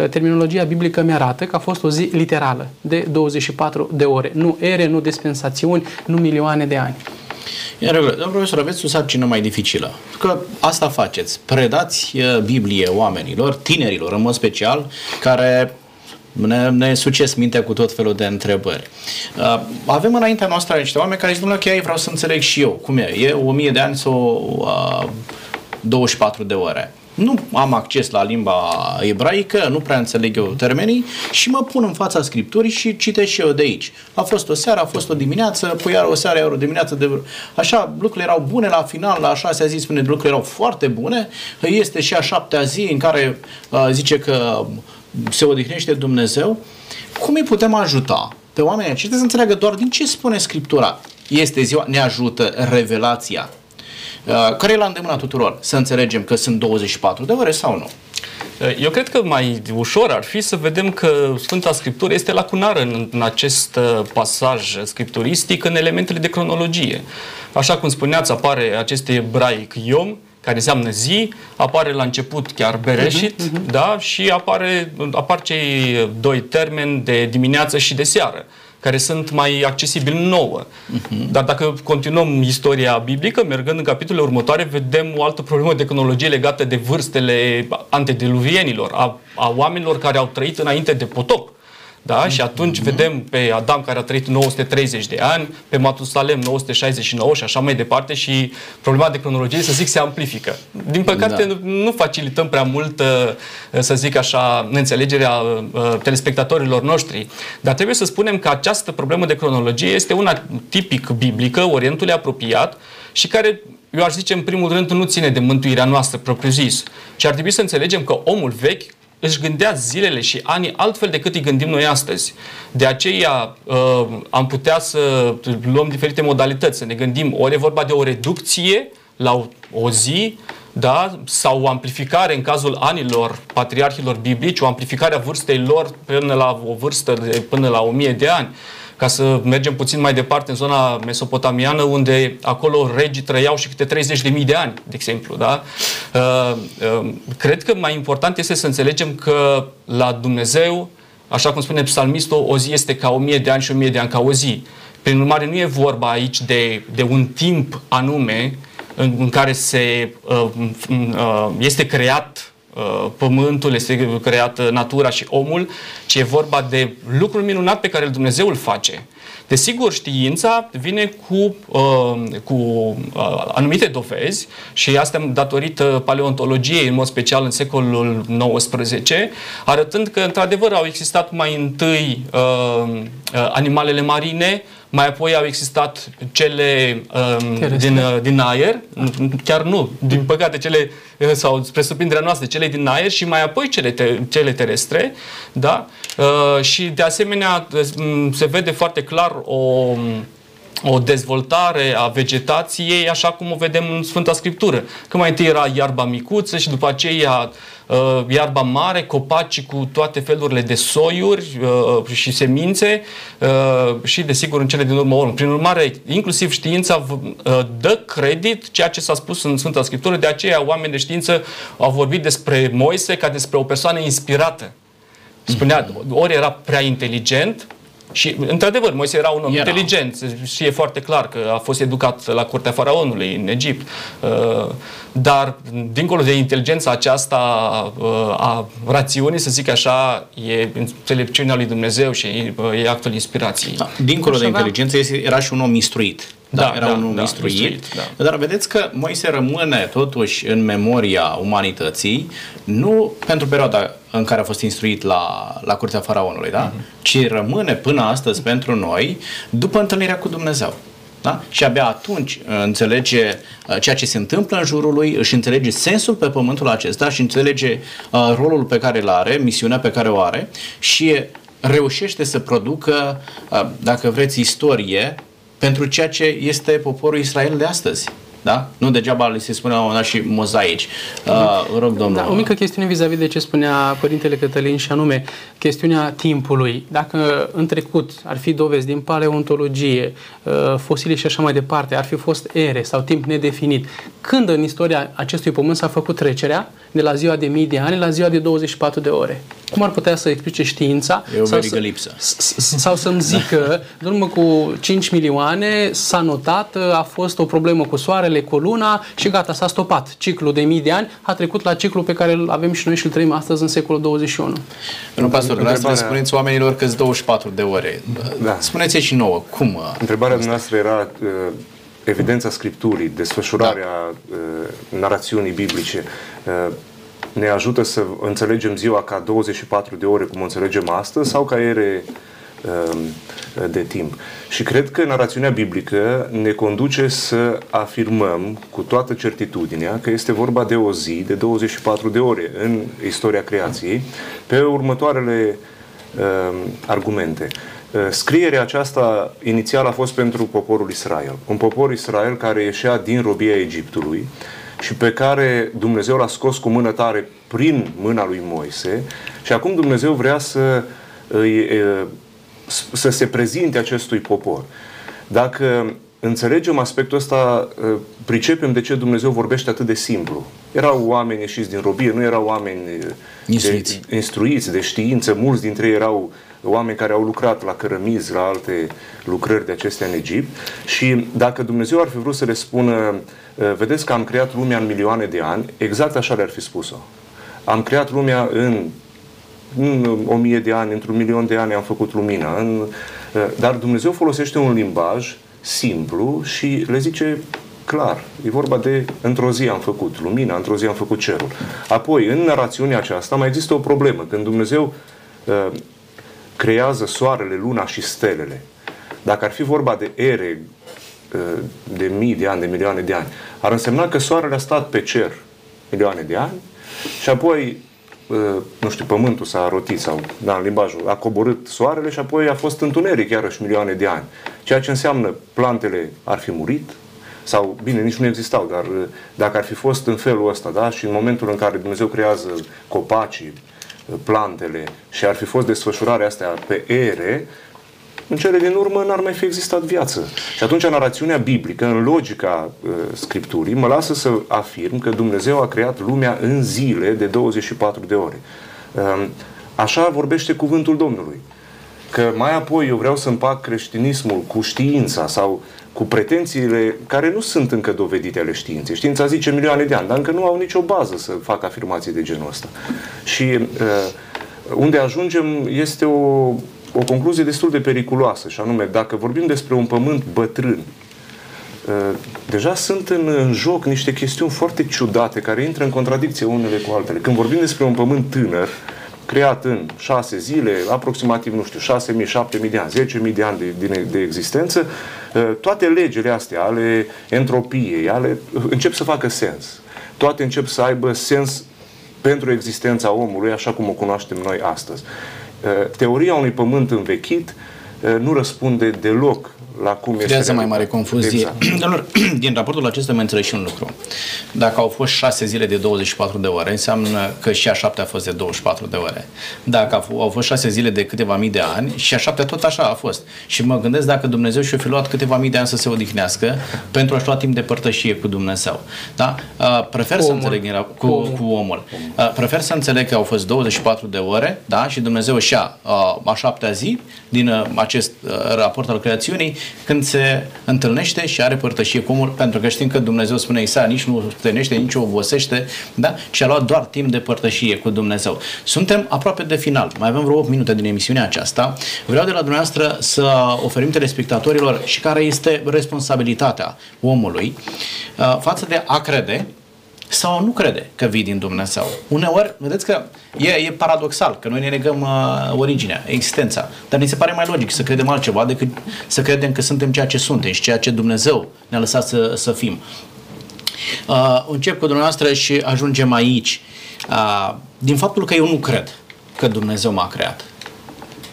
S2: terminologia biblică mi arată că a fost o zi literală de 24 de ore. Nu ere, nu dispensațiuni, nu milioane de ani.
S1: Iar, domnul profesor, aveți o sarcină mai dificilă. Că asta faceți. Predați Biblie oamenilor, tinerilor în mod special, care ne, ne sucesc mintea cu tot felul de întrebări. Uh, avem înaintea noastră niște oameni care zic, domnule, ok, vreau să înțeleg și eu cum e. E o mie de ani sau uh, 24 de ore. Nu am acces la limba ebraică, nu prea înțeleg eu termenii și mă pun în fața Scripturii și citesc și eu de aici. A fost o seară, a fost o dimineață, păi iar o seară, iar o dimineață de... Așa, lucrurile erau bune la final, la șasea zi spune lucrurile erau foarte bune. Este și a șaptea zi în care uh, zice că se odihnește Dumnezeu, cum îi putem ajuta pe oamenii aceștia să înțeleagă doar din ce spune Scriptura? Este ziua, ne ajută revelația. Uh, care e la îndemâna tuturor? Să înțelegem că sunt 24 de ore sau nu?
S4: Uh, eu cred că mai ușor ar fi să vedem că Sfânta Scriptură este lacunară în, în acest uh, pasaj scripturistic în elementele de cronologie. Așa cum spuneați, apare acest ebraic Iom, care înseamnă zi, apare la început chiar Bereșit, uh-huh, uh-huh. da? și apare, apar cei doi termeni de dimineață și de seară care sunt mai accesibili nouă. Uh-huh. Dar dacă continuăm istoria biblică, mergând în capitolele următoare, vedem o altă problemă de cronologie legată de vârstele antediluvienilor, a, a oamenilor care au trăit înainte de potop. Da? Și atunci vedem pe Adam care a trăit 930 de ani, pe Matusalem 969 și așa mai departe și problema de cronologie, să zic, se amplifică. Din păcate, da. nu facilităm prea mult, uh, să zic așa, înțelegerea uh, telespectatorilor noștri, dar trebuie să spunem că această problemă de cronologie este una tipic biblică, Orientului apropiat și care eu aș zice, în primul rând, nu ține de mântuirea noastră propriu-zis, ci ar trebui să înțelegem că omul vechi își gândea zilele și anii altfel decât îi gândim noi astăzi. De aceea uh, am putea să luăm diferite modalități, să ne gândim ori e vorba de o reducție la o, o zi, da? sau o amplificare în cazul anilor patriarhilor biblici, o amplificare a vârstei lor până la o vârstă de până la 1000 de ani ca să mergem puțin mai departe în zona mesopotamiană, unde acolo regii trăiau și câte 30.000 de ani, de exemplu. Da? Uh, uh, cred că mai important este să înțelegem că la Dumnezeu, așa cum spune psalmistul, o zi este ca o mie de ani și o mie de ani ca o zi. Prin urmare, nu e vorba aici de, de un timp anume în, în care se, uh, uh, este creat Uh, pământul, este creată natura și omul, ci e vorba de lucrul minunat pe care Dumnezeu îl face. Desigur, știința vine cu, uh, cu uh, anumite dovezi și asta datorită paleontologiei, în mod special în secolul XIX, arătând că, într-adevăr, au existat mai întâi uh, uh animalele marine, mai apoi au existat cele um, din, uh, din aer, chiar nu, din păcate cele, uh, sau spre surprinderea noastră, cele din aer și mai apoi cele, te, cele terestre, da? Uh, și de asemenea uh, se vede foarte clar o o dezvoltare a vegetației așa cum o vedem în Sfânta Scriptură. Că mai întâi era iarba micuță și după aceea uh, iarba mare, copaci cu toate felurile de soiuri uh, și semințe uh, și desigur în cele din urmă om. Prin urmare, inclusiv știința uh, dă credit ceea ce s-a spus în Sfânta Scriptură, de aceea oameni de știință au vorbit despre Moise ca despre o persoană inspirată. Spunea, ori era prea inteligent, și, într-adevăr, Moise era un om era. inteligent, și e foarte clar că a fost educat la curtea faraonului în Egipt. Uh, dar, dincolo de inteligența aceasta uh, a rațiunii, să zic așa, e înțelepciunea lui Dumnezeu și uh, e actul inspirației. Da,
S1: dincolo de inteligență, era și un om instruit. Da, da, era da, un om da, instruit. instruit da. Dar vedeți că Moise rămâne totuși în memoria umanității, nu pentru perioada în care a fost instruit la, la curtea faraonului, da? Uh-huh. ci rămâne până astăzi pentru noi după întâlnirea cu Dumnezeu. Da? Și abia atunci uh, înțelege uh, ceea ce se întâmplă în jurul lui, își înțelege sensul pe pământul acesta și înțelege uh, rolul pe care îl are, misiunea pe care o are și reușește să producă, dacă vreți, istorie pentru ceea ce este poporul Israel de astăzi. Da? Nu degeaba li se spune la un moment dat și mozaici. Uh, rog, domnul.
S2: Da, o mică chestiune vis-a-vis de ce spunea Părintele Cătălin și anume chestiunea timpului. Dacă în trecut ar fi dovezi din paleontologie, uh, fosile și așa mai departe, ar fi fost ere sau timp nedefinit, când în istoria acestui pământ s-a făcut trecerea de la ziua de mii de ani la ziua de 24 de ore? Cum ar putea să explice știința?
S1: E o
S2: sau,
S1: verigă lipsă.
S2: sau să-mi zică, în urmă cu 5 milioane s-a notat, a fost o problemă cu soarele, cu luna și gata, s-a stopat. Ciclul de mii de ani a trecut la ciclul pe care îl avem și noi și îl trăim astăzi în secolul 21.
S1: Nu, pastor, vreau să le
S3: Întrebarea-
S1: spuneți oamenilor că 24 de ore.
S3: Da.
S1: Spuneți și nouă, cum? uh,
S3: Întrebarea noastră era uh, evidența Scripturii, desfășurarea uh, narațiunii biblice. Uh, ne ajută să înțelegem ziua ca 24 de ore cum o înțelegem astăzi sau ca ere uh, de timp. Și cred că narațiunea biblică ne conduce să afirmăm cu toată certitudinea că este vorba de o zi de 24 de ore în istoria creației pe următoarele uh, argumente. Uh, Scrierea aceasta inițial a fost pentru poporul Israel. Un popor Israel care ieșea din robia Egiptului și pe care Dumnezeu l-a scos cu mână tare prin mâna lui Moise și acum Dumnezeu vrea să, îi, uh, să se prezinte acestui popor. Dacă înțelegem aspectul ăsta, uh, pricepem de ce Dumnezeu vorbește atât de simplu. Erau oameni ieșiți din robie, nu erau oameni uh,
S1: Instruiți.
S3: De, instruiți, de știință, mulți dintre ei erau oameni care au lucrat la cărămizi, la alte lucrări de acestea în Egipt și dacă Dumnezeu ar fi vrut să le spună uh, vedeți că am creat lumea în milioane de ani, exact așa le-ar fi spus-o. Am creat lumea în în o mie de ani, într-un milion de ani am făcut lumina. În, uh, dar Dumnezeu folosește un limbaj simplu și le zice clar. E vorba de într-o zi am făcut lumina, într-o zi am făcut cerul. Apoi, în narațiunea aceasta mai există o problemă. Când Dumnezeu uh, creează soarele, luna și stelele, dacă ar fi vorba de ere uh, de mii de ani, de milioane de ani, ar însemna că soarele a stat pe cer milioane de ani și apoi uh, nu știu, pământul s-a rotit sau, da, în limbajul, a coborât soarele și apoi a fost întuneric iarăși milioane de ani. Ceea ce înseamnă plantele ar fi murit, sau, bine, nici nu existau, dar uh, dacă ar fi fost în felul ăsta, da, și în momentul în care Dumnezeu creează copacii, uh, plantele și ar fi fost desfășurarea astea pe ere, în cele din urmă n-ar mai fi existat viață. Și atunci narațiunea biblică, în logica uh, Scripturii, mă lasă să afirm că Dumnezeu a creat lumea în zile de 24 de ore. Uh, așa vorbește cuvântul Domnului. Că mai apoi eu vreau să împac creștinismul cu știința sau cu pretențiile care nu sunt încă dovedite ale științei. Știința zice milioane de ani, dar încă nu au nicio bază să facă afirmații de genul ăsta. Și uh, unde ajungem este o, o concluzie destul de periculoasă, și anume, dacă vorbim despre un pământ bătrân, uh, deja sunt în, în joc niște chestiuni foarte ciudate care intră în contradicție unele cu altele. Când vorbim despre un pământ tânăr, creat în șase zile, aproximativ, nu știu, 6.000, 7.000 de ani, 10.000 de ani de, de, de existență, uh, toate legile astea ale entropiei, ale, încep să facă sens. Toate încep să aibă sens pentru existența omului, așa cum o cunoaștem noi astăzi. Uh, Teoria unui pământ învechit uh, nu răspunde deloc la cum este
S1: Creează mai
S3: realitatea.
S1: mare confuzie.
S3: Exact.
S1: Domnilor, din raportul acesta am înțeles și un lucru. Dacă au fost 6 zile de 24 de ore, înseamnă că și a șaptea a fost de 24 de ore. Dacă au f- au fost 6 zile de câteva mii de ani, și a șaptea tot așa a fost. Și mă gândesc dacă Dumnezeu și-a fi luat câteva mii de ani să se odihnească pentru a-și lua timp de părtășie cu Dumnezeu. Da? Uh, prefer să
S2: omul.
S1: înțeleg din rap- cu,
S2: Cu omul.
S1: cu omul. Uh, prefer să înțeleg că au fost 24 de ore, da? Și Dumnezeu își ia uh, a șaptea zi din uh, acest uh, raport al creațiunii când se întâlnește și are părtășie cu omul, pentru că știm că Dumnezeu spune Isaia, nici nu stănește, nici nu obosește, da? Și a luat doar timp de părtășie cu Dumnezeu. Suntem aproape de final. Mai avem vreo 8 minute din emisiunea aceasta. Vreau de la dumneavoastră să oferim telespectatorilor și care este responsabilitatea omului uh, față de a crede sau a nu crede că vii din Dumnezeu. Uneori, vedeți că e, e paradoxal, că noi ne negăm uh, originea, existența, dar ni se pare mai logic să credem altceva decât să credem că suntem ceea ce suntem și ceea ce Dumnezeu ne-a lăsat să, să fim. Uh, încep cu dumneavoastră și ajungem aici. Uh, din faptul că eu nu cred că Dumnezeu m-a creat,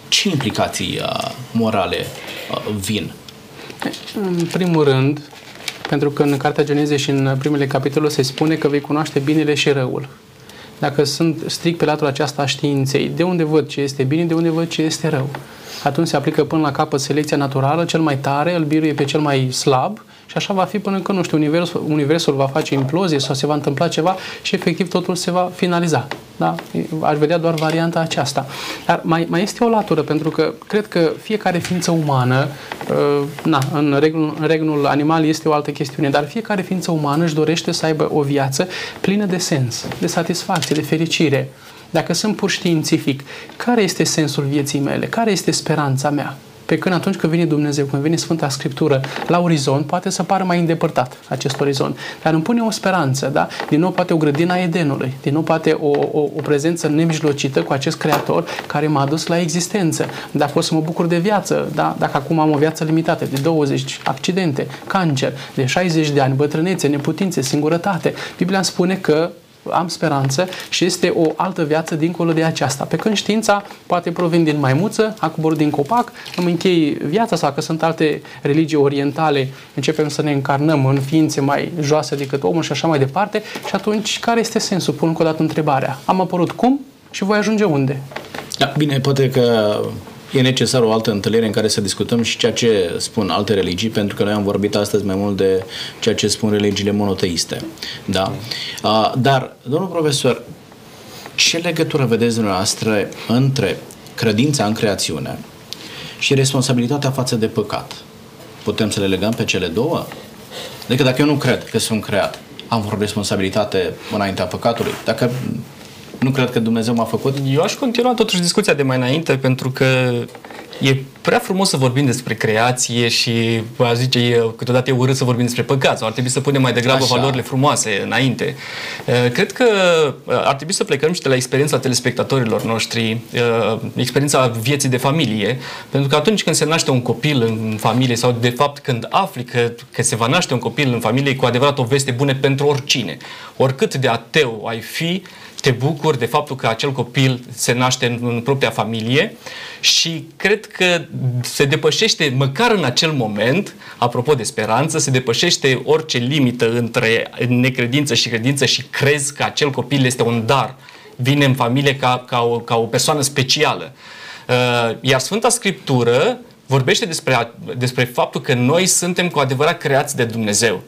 S1: ce implicații uh, morale uh, vin?
S2: În primul rând, Pentru că în Cartea Geneze și în primele capitole se spune că vei cunoaște binele și răul. Dacă sunt strict pe latura aceasta a științei, de unde văd ce este bine, de unde văd ce este rău? Atunci se aplică până la capăt selecția naturală, cel mai tare îl biruie pe cel mai slab și așa va fi până când, nu știu, universul, universul va face implozie sau se va întâmpla ceva și efectiv totul se va finaliza. Da? Aș vedea doar varianta aceasta. Dar mai, mai este o latură, pentru că cred că fiecare ființă umană, uh, na, în, regnul, în regnul animal este o altă chestiune, dar fiecare ființă umană își dorește să aibă o viață plină de sens, de satisfacție, de fericire. Dacă sunt pur științific, care este sensul vieții mele? Care este speranța mea? Pe când atunci când vine Dumnezeu, când vine Sfânta Scriptură la orizont, poate să pară mai îndepărtat acest orizont. Dar îmi pune o speranță, da? Din nou poate o grădină a Edenului, din nou poate o, o, o prezență nemijlocită cu acest Creator care m-a dus la existență. Dacă pot să mă bucur de viață, da? Dacă acum am o viață limitată de 20 accidente, cancer, de 60 de ani, bătrânețe, neputințe, singurătate, Biblia îmi spune că am speranță și este o altă viață dincolo de aceasta. Pe când știința poate proveni din maimuță, a coborât din copac, îmi închei viața sau că sunt alte religii orientale, începem să ne încarnăm în ființe mai joase decât omul și așa mai departe și atunci care este sensul? Pun încă o dată întrebarea. Am apărut cum și voi ajunge unde?
S1: Da, bine, poate că e necesar o altă întâlnire în care să discutăm și ceea ce spun alte religii, pentru că noi am vorbit astăzi mai mult de ceea ce spun religiile monoteiste. Da? Uh, dar, domnul profesor, ce legătură vedeți dumneavoastră între credința în creațiune și responsabilitatea față de păcat? Putem să le legăm pe cele două? Adică dacă eu nu cred că sunt creat, am vreo responsabilitate înaintea păcatului. Dacă nu cred că Dumnezeu m-a făcut.
S4: Eu aș continua totuși discuția de mai înainte, pentru că e prea frumos să vorbim despre creație și, aș zice, e, câteodată e urât să vorbim despre păcat sau ar trebui să punem mai degrabă Așa. valorile frumoase înainte. Cred că ar trebui să plecăm și de la experiența telespectatorilor noștri, experiența vieții de familie, pentru că atunci când se naște un copil în familie sau, de fapt, când afli că, că se va naște un copil în familie, e cu adevărat o veste bună pentru oricine. Oricât de ateu ai fi, te bucuri de faptul că acel copil se naște în, în propria familie și cred că se depășește, măcar în acel moment, apropo de speranță, se depășește orice limită între necredință și credință și crezi că acel copil este un dar, vine în familie ca, ca, o, ca o persoană specială. Uh, iar Sfânta Scriptură vorbește despre, despre faptul că noi suntem cu adevărat creați de Dumnezeu.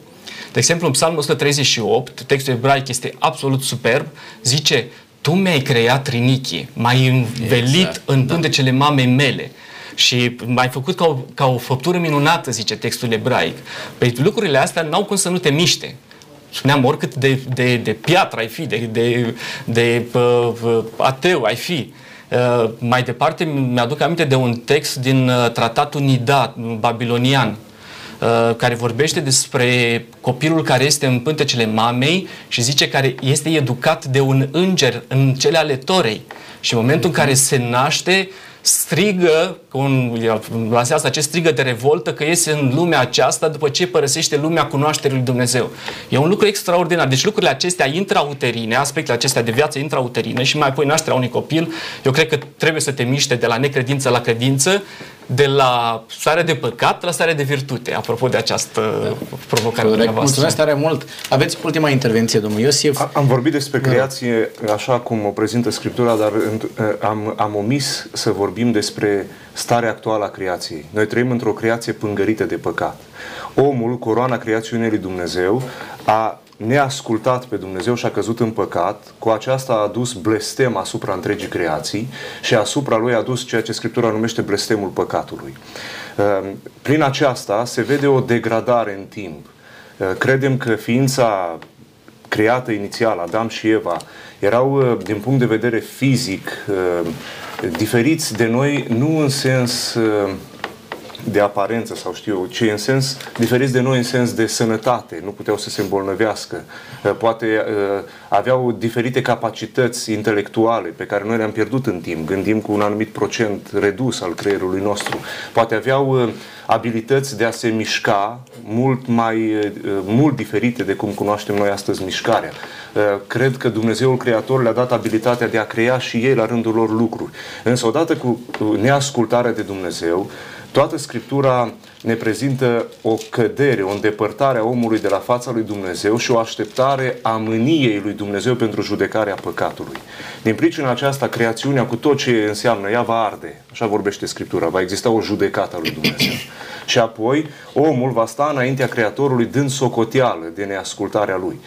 S4: De exemplu, în Psalmul 138, textul ebraic este absolut superb, zice, Tu mi-ai creat rinichii, m-ai învelit exact, în da. pântecele mamei mele și m-ai făcut ca o, ca o făptură minunată, zice textul ebraic. Păi lucrurile astea n-au cum să nu te miște. Spuneam, oricât de, de, de piatră ai fi, de, de, de uh, uh, ateu ai fi. Uh, mai departe, mi-aduc aminte de un text din uh, tratatul Nida, babilonian, Uh, care vorbește despre copilul care este în pântecele mamei și zice că este educat de un înger în cele ale torei. Și în momentul în care se naște, strigă, un, lansează acest strigă de revoltă că iese în lumea aceasta după ce părăsește lumea cunoașterii lui Dumnezeu. E un lucru extraordinar. Deci lucrurile acestea intrauterine, aspectele acestea de viață intrauterine și mai apoi nașterea unui copil, eu cred că trebuie să te miște de la necredință la credință, de la stare de păcat la stare de virtute, apropo de această da. provocare
S1: Corect. Mulțumesc tare mult. Aveți ultima intervenție, domnul Iosif.
S3: Am vorbit despre creație așa cum o prezintă Scriptura, dar am, am omis să vorbim despre starea actuală a creației. Noi trăim într-o creație pângărită de păcat. Omul, coroana creațiunii lui Dumnezeu, a neascultat pe Dumnezeu și a căzut în păcat, cu aceasta a adus blestem asupra întregii creații și asupra lui a adus ceea ce Scriptura numește blestemul păcatului. Ehm, prin aceasta se vede o degradare în timp. Ehm, credem că ființa creată inițial, Adam și Eva, erau, ehm, din punct de vedere fizic, diferiți de noi, nu în sens de aparență sau știu eu, ci în sens diferit de noi în sens de sănătate, nu puteau să se îmbolnăvească, uh, poate uh, aveau diferite capacități intelectuale pe care noi le-am pierdut în timp, gândim cu un anumit procent redus al creierului nostru, poate aveau uh, abilități de a se mișca mult mai mult diferite de cum cunoaștem noi astăzi mișcarea. Cred că Dumnezeul Creator le-a dat abilitatea de a crea și ei la rândul lor lucruri. Însă odată cu neascultarea de Dumnezeu, Toată Scriptura ne prezintă o cădere, o îndepărtare a omului de la fața lui Dumnezeu și o așteptare a mâniei lui Dumnezeu pentru judecarea păcatului. Din pricina aceasta, creațiunea cu tot ce înseamnă, ea va arde, așa vorbește Scriptura, va exista o judecată a lui Dumnezeu. Și apoi omul va sta înaintea Creatorului dând socoteală de neascultarea lui.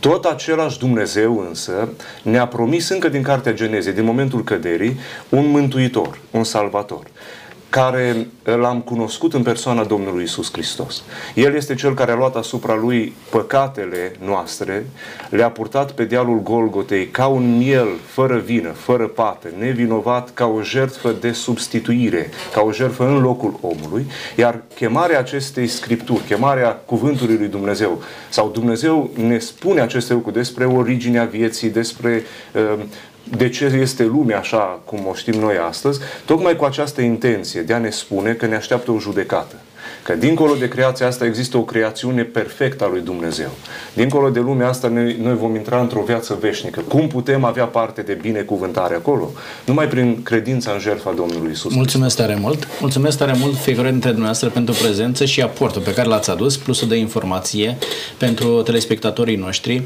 S3: Tot același Dumnezeu însă ne-a promis încă din Cartea Genezei, din momentul căderii, un mântuitor, un salvator care l-am cunoscut în persoana Domnului Isus Hristos. El este cel care a luat asupra lui păcatele noastre, le-a purtat pe dealul Golgotei ca un miel fără vină, fără pată, nevinovat, ca o jertfă de substituire, ca o jertfă în locul omului, iar chemarea acestei scripturi, chemarea cuvântului lui Dumnezeu, sau Dumnezeu ne spune aceste lucruri despre originea vieții, despre uh, de ce este lumea așa cum o știm noi astăzi, tocmai cu această intenție de a ne spune că ne așteaptă o judecată. Că dincolo de creația asta există o creațiune perfectă a lui Dumnezeu. Dincolo de lumea asta noi, noi vom intra într-o viață veșnică. Cum putem avea parte de binecuvântare acolo? Numai prin credința în jertfa Domnului Isus.
S1: Mulțumesc tare mult. Mulțumesc tare mult fiecare dintre dumneavoastră pentru prezență și aportul pe care l-ați adus, plusul de informație pentru telespectatorii noștri.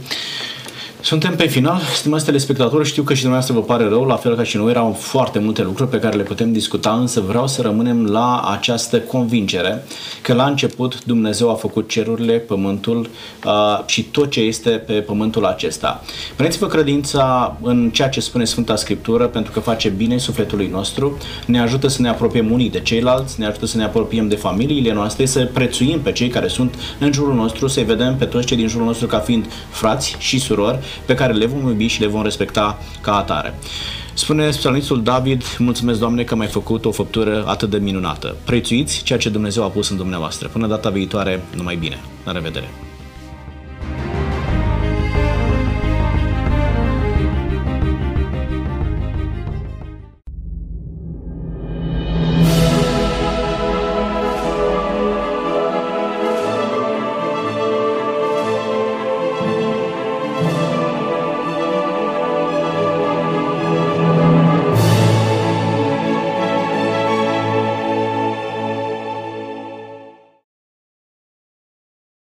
S1: Suntem pe final, stimați telespectatori, știu că și dumneavoastră vă pare rău, la fel ca și noi, erau foarte multe lucruri pe care le putem discuta, însă vreau să rămânem la această convingere că la început Dumnezeu a făcut cerurile, pământul uh, și tot ce este pe pământul acesta. Puneți-vă credința în ceea ce spune Sfânta Scriptură, pentru că face bine sufletului nostru, ne ajută să ne apropiem unii de ceilalți, ne ajută să ne apropiem de familiile noastre, să prețuim pe cei care sunt în jurul nostru, să-i vedem pe toți cei din jurul nostru ca fiind frați și surori, pe care le vom iubi și le vom respecta ca atare. Spune psalmistul David, mulțumesc Doamne că m-ai făcut o făptură atât de minunată. Prețuiți ceea ce Dumnezeu a pus în dumneavoastră. Până data viitoare, numai bine. La revedere!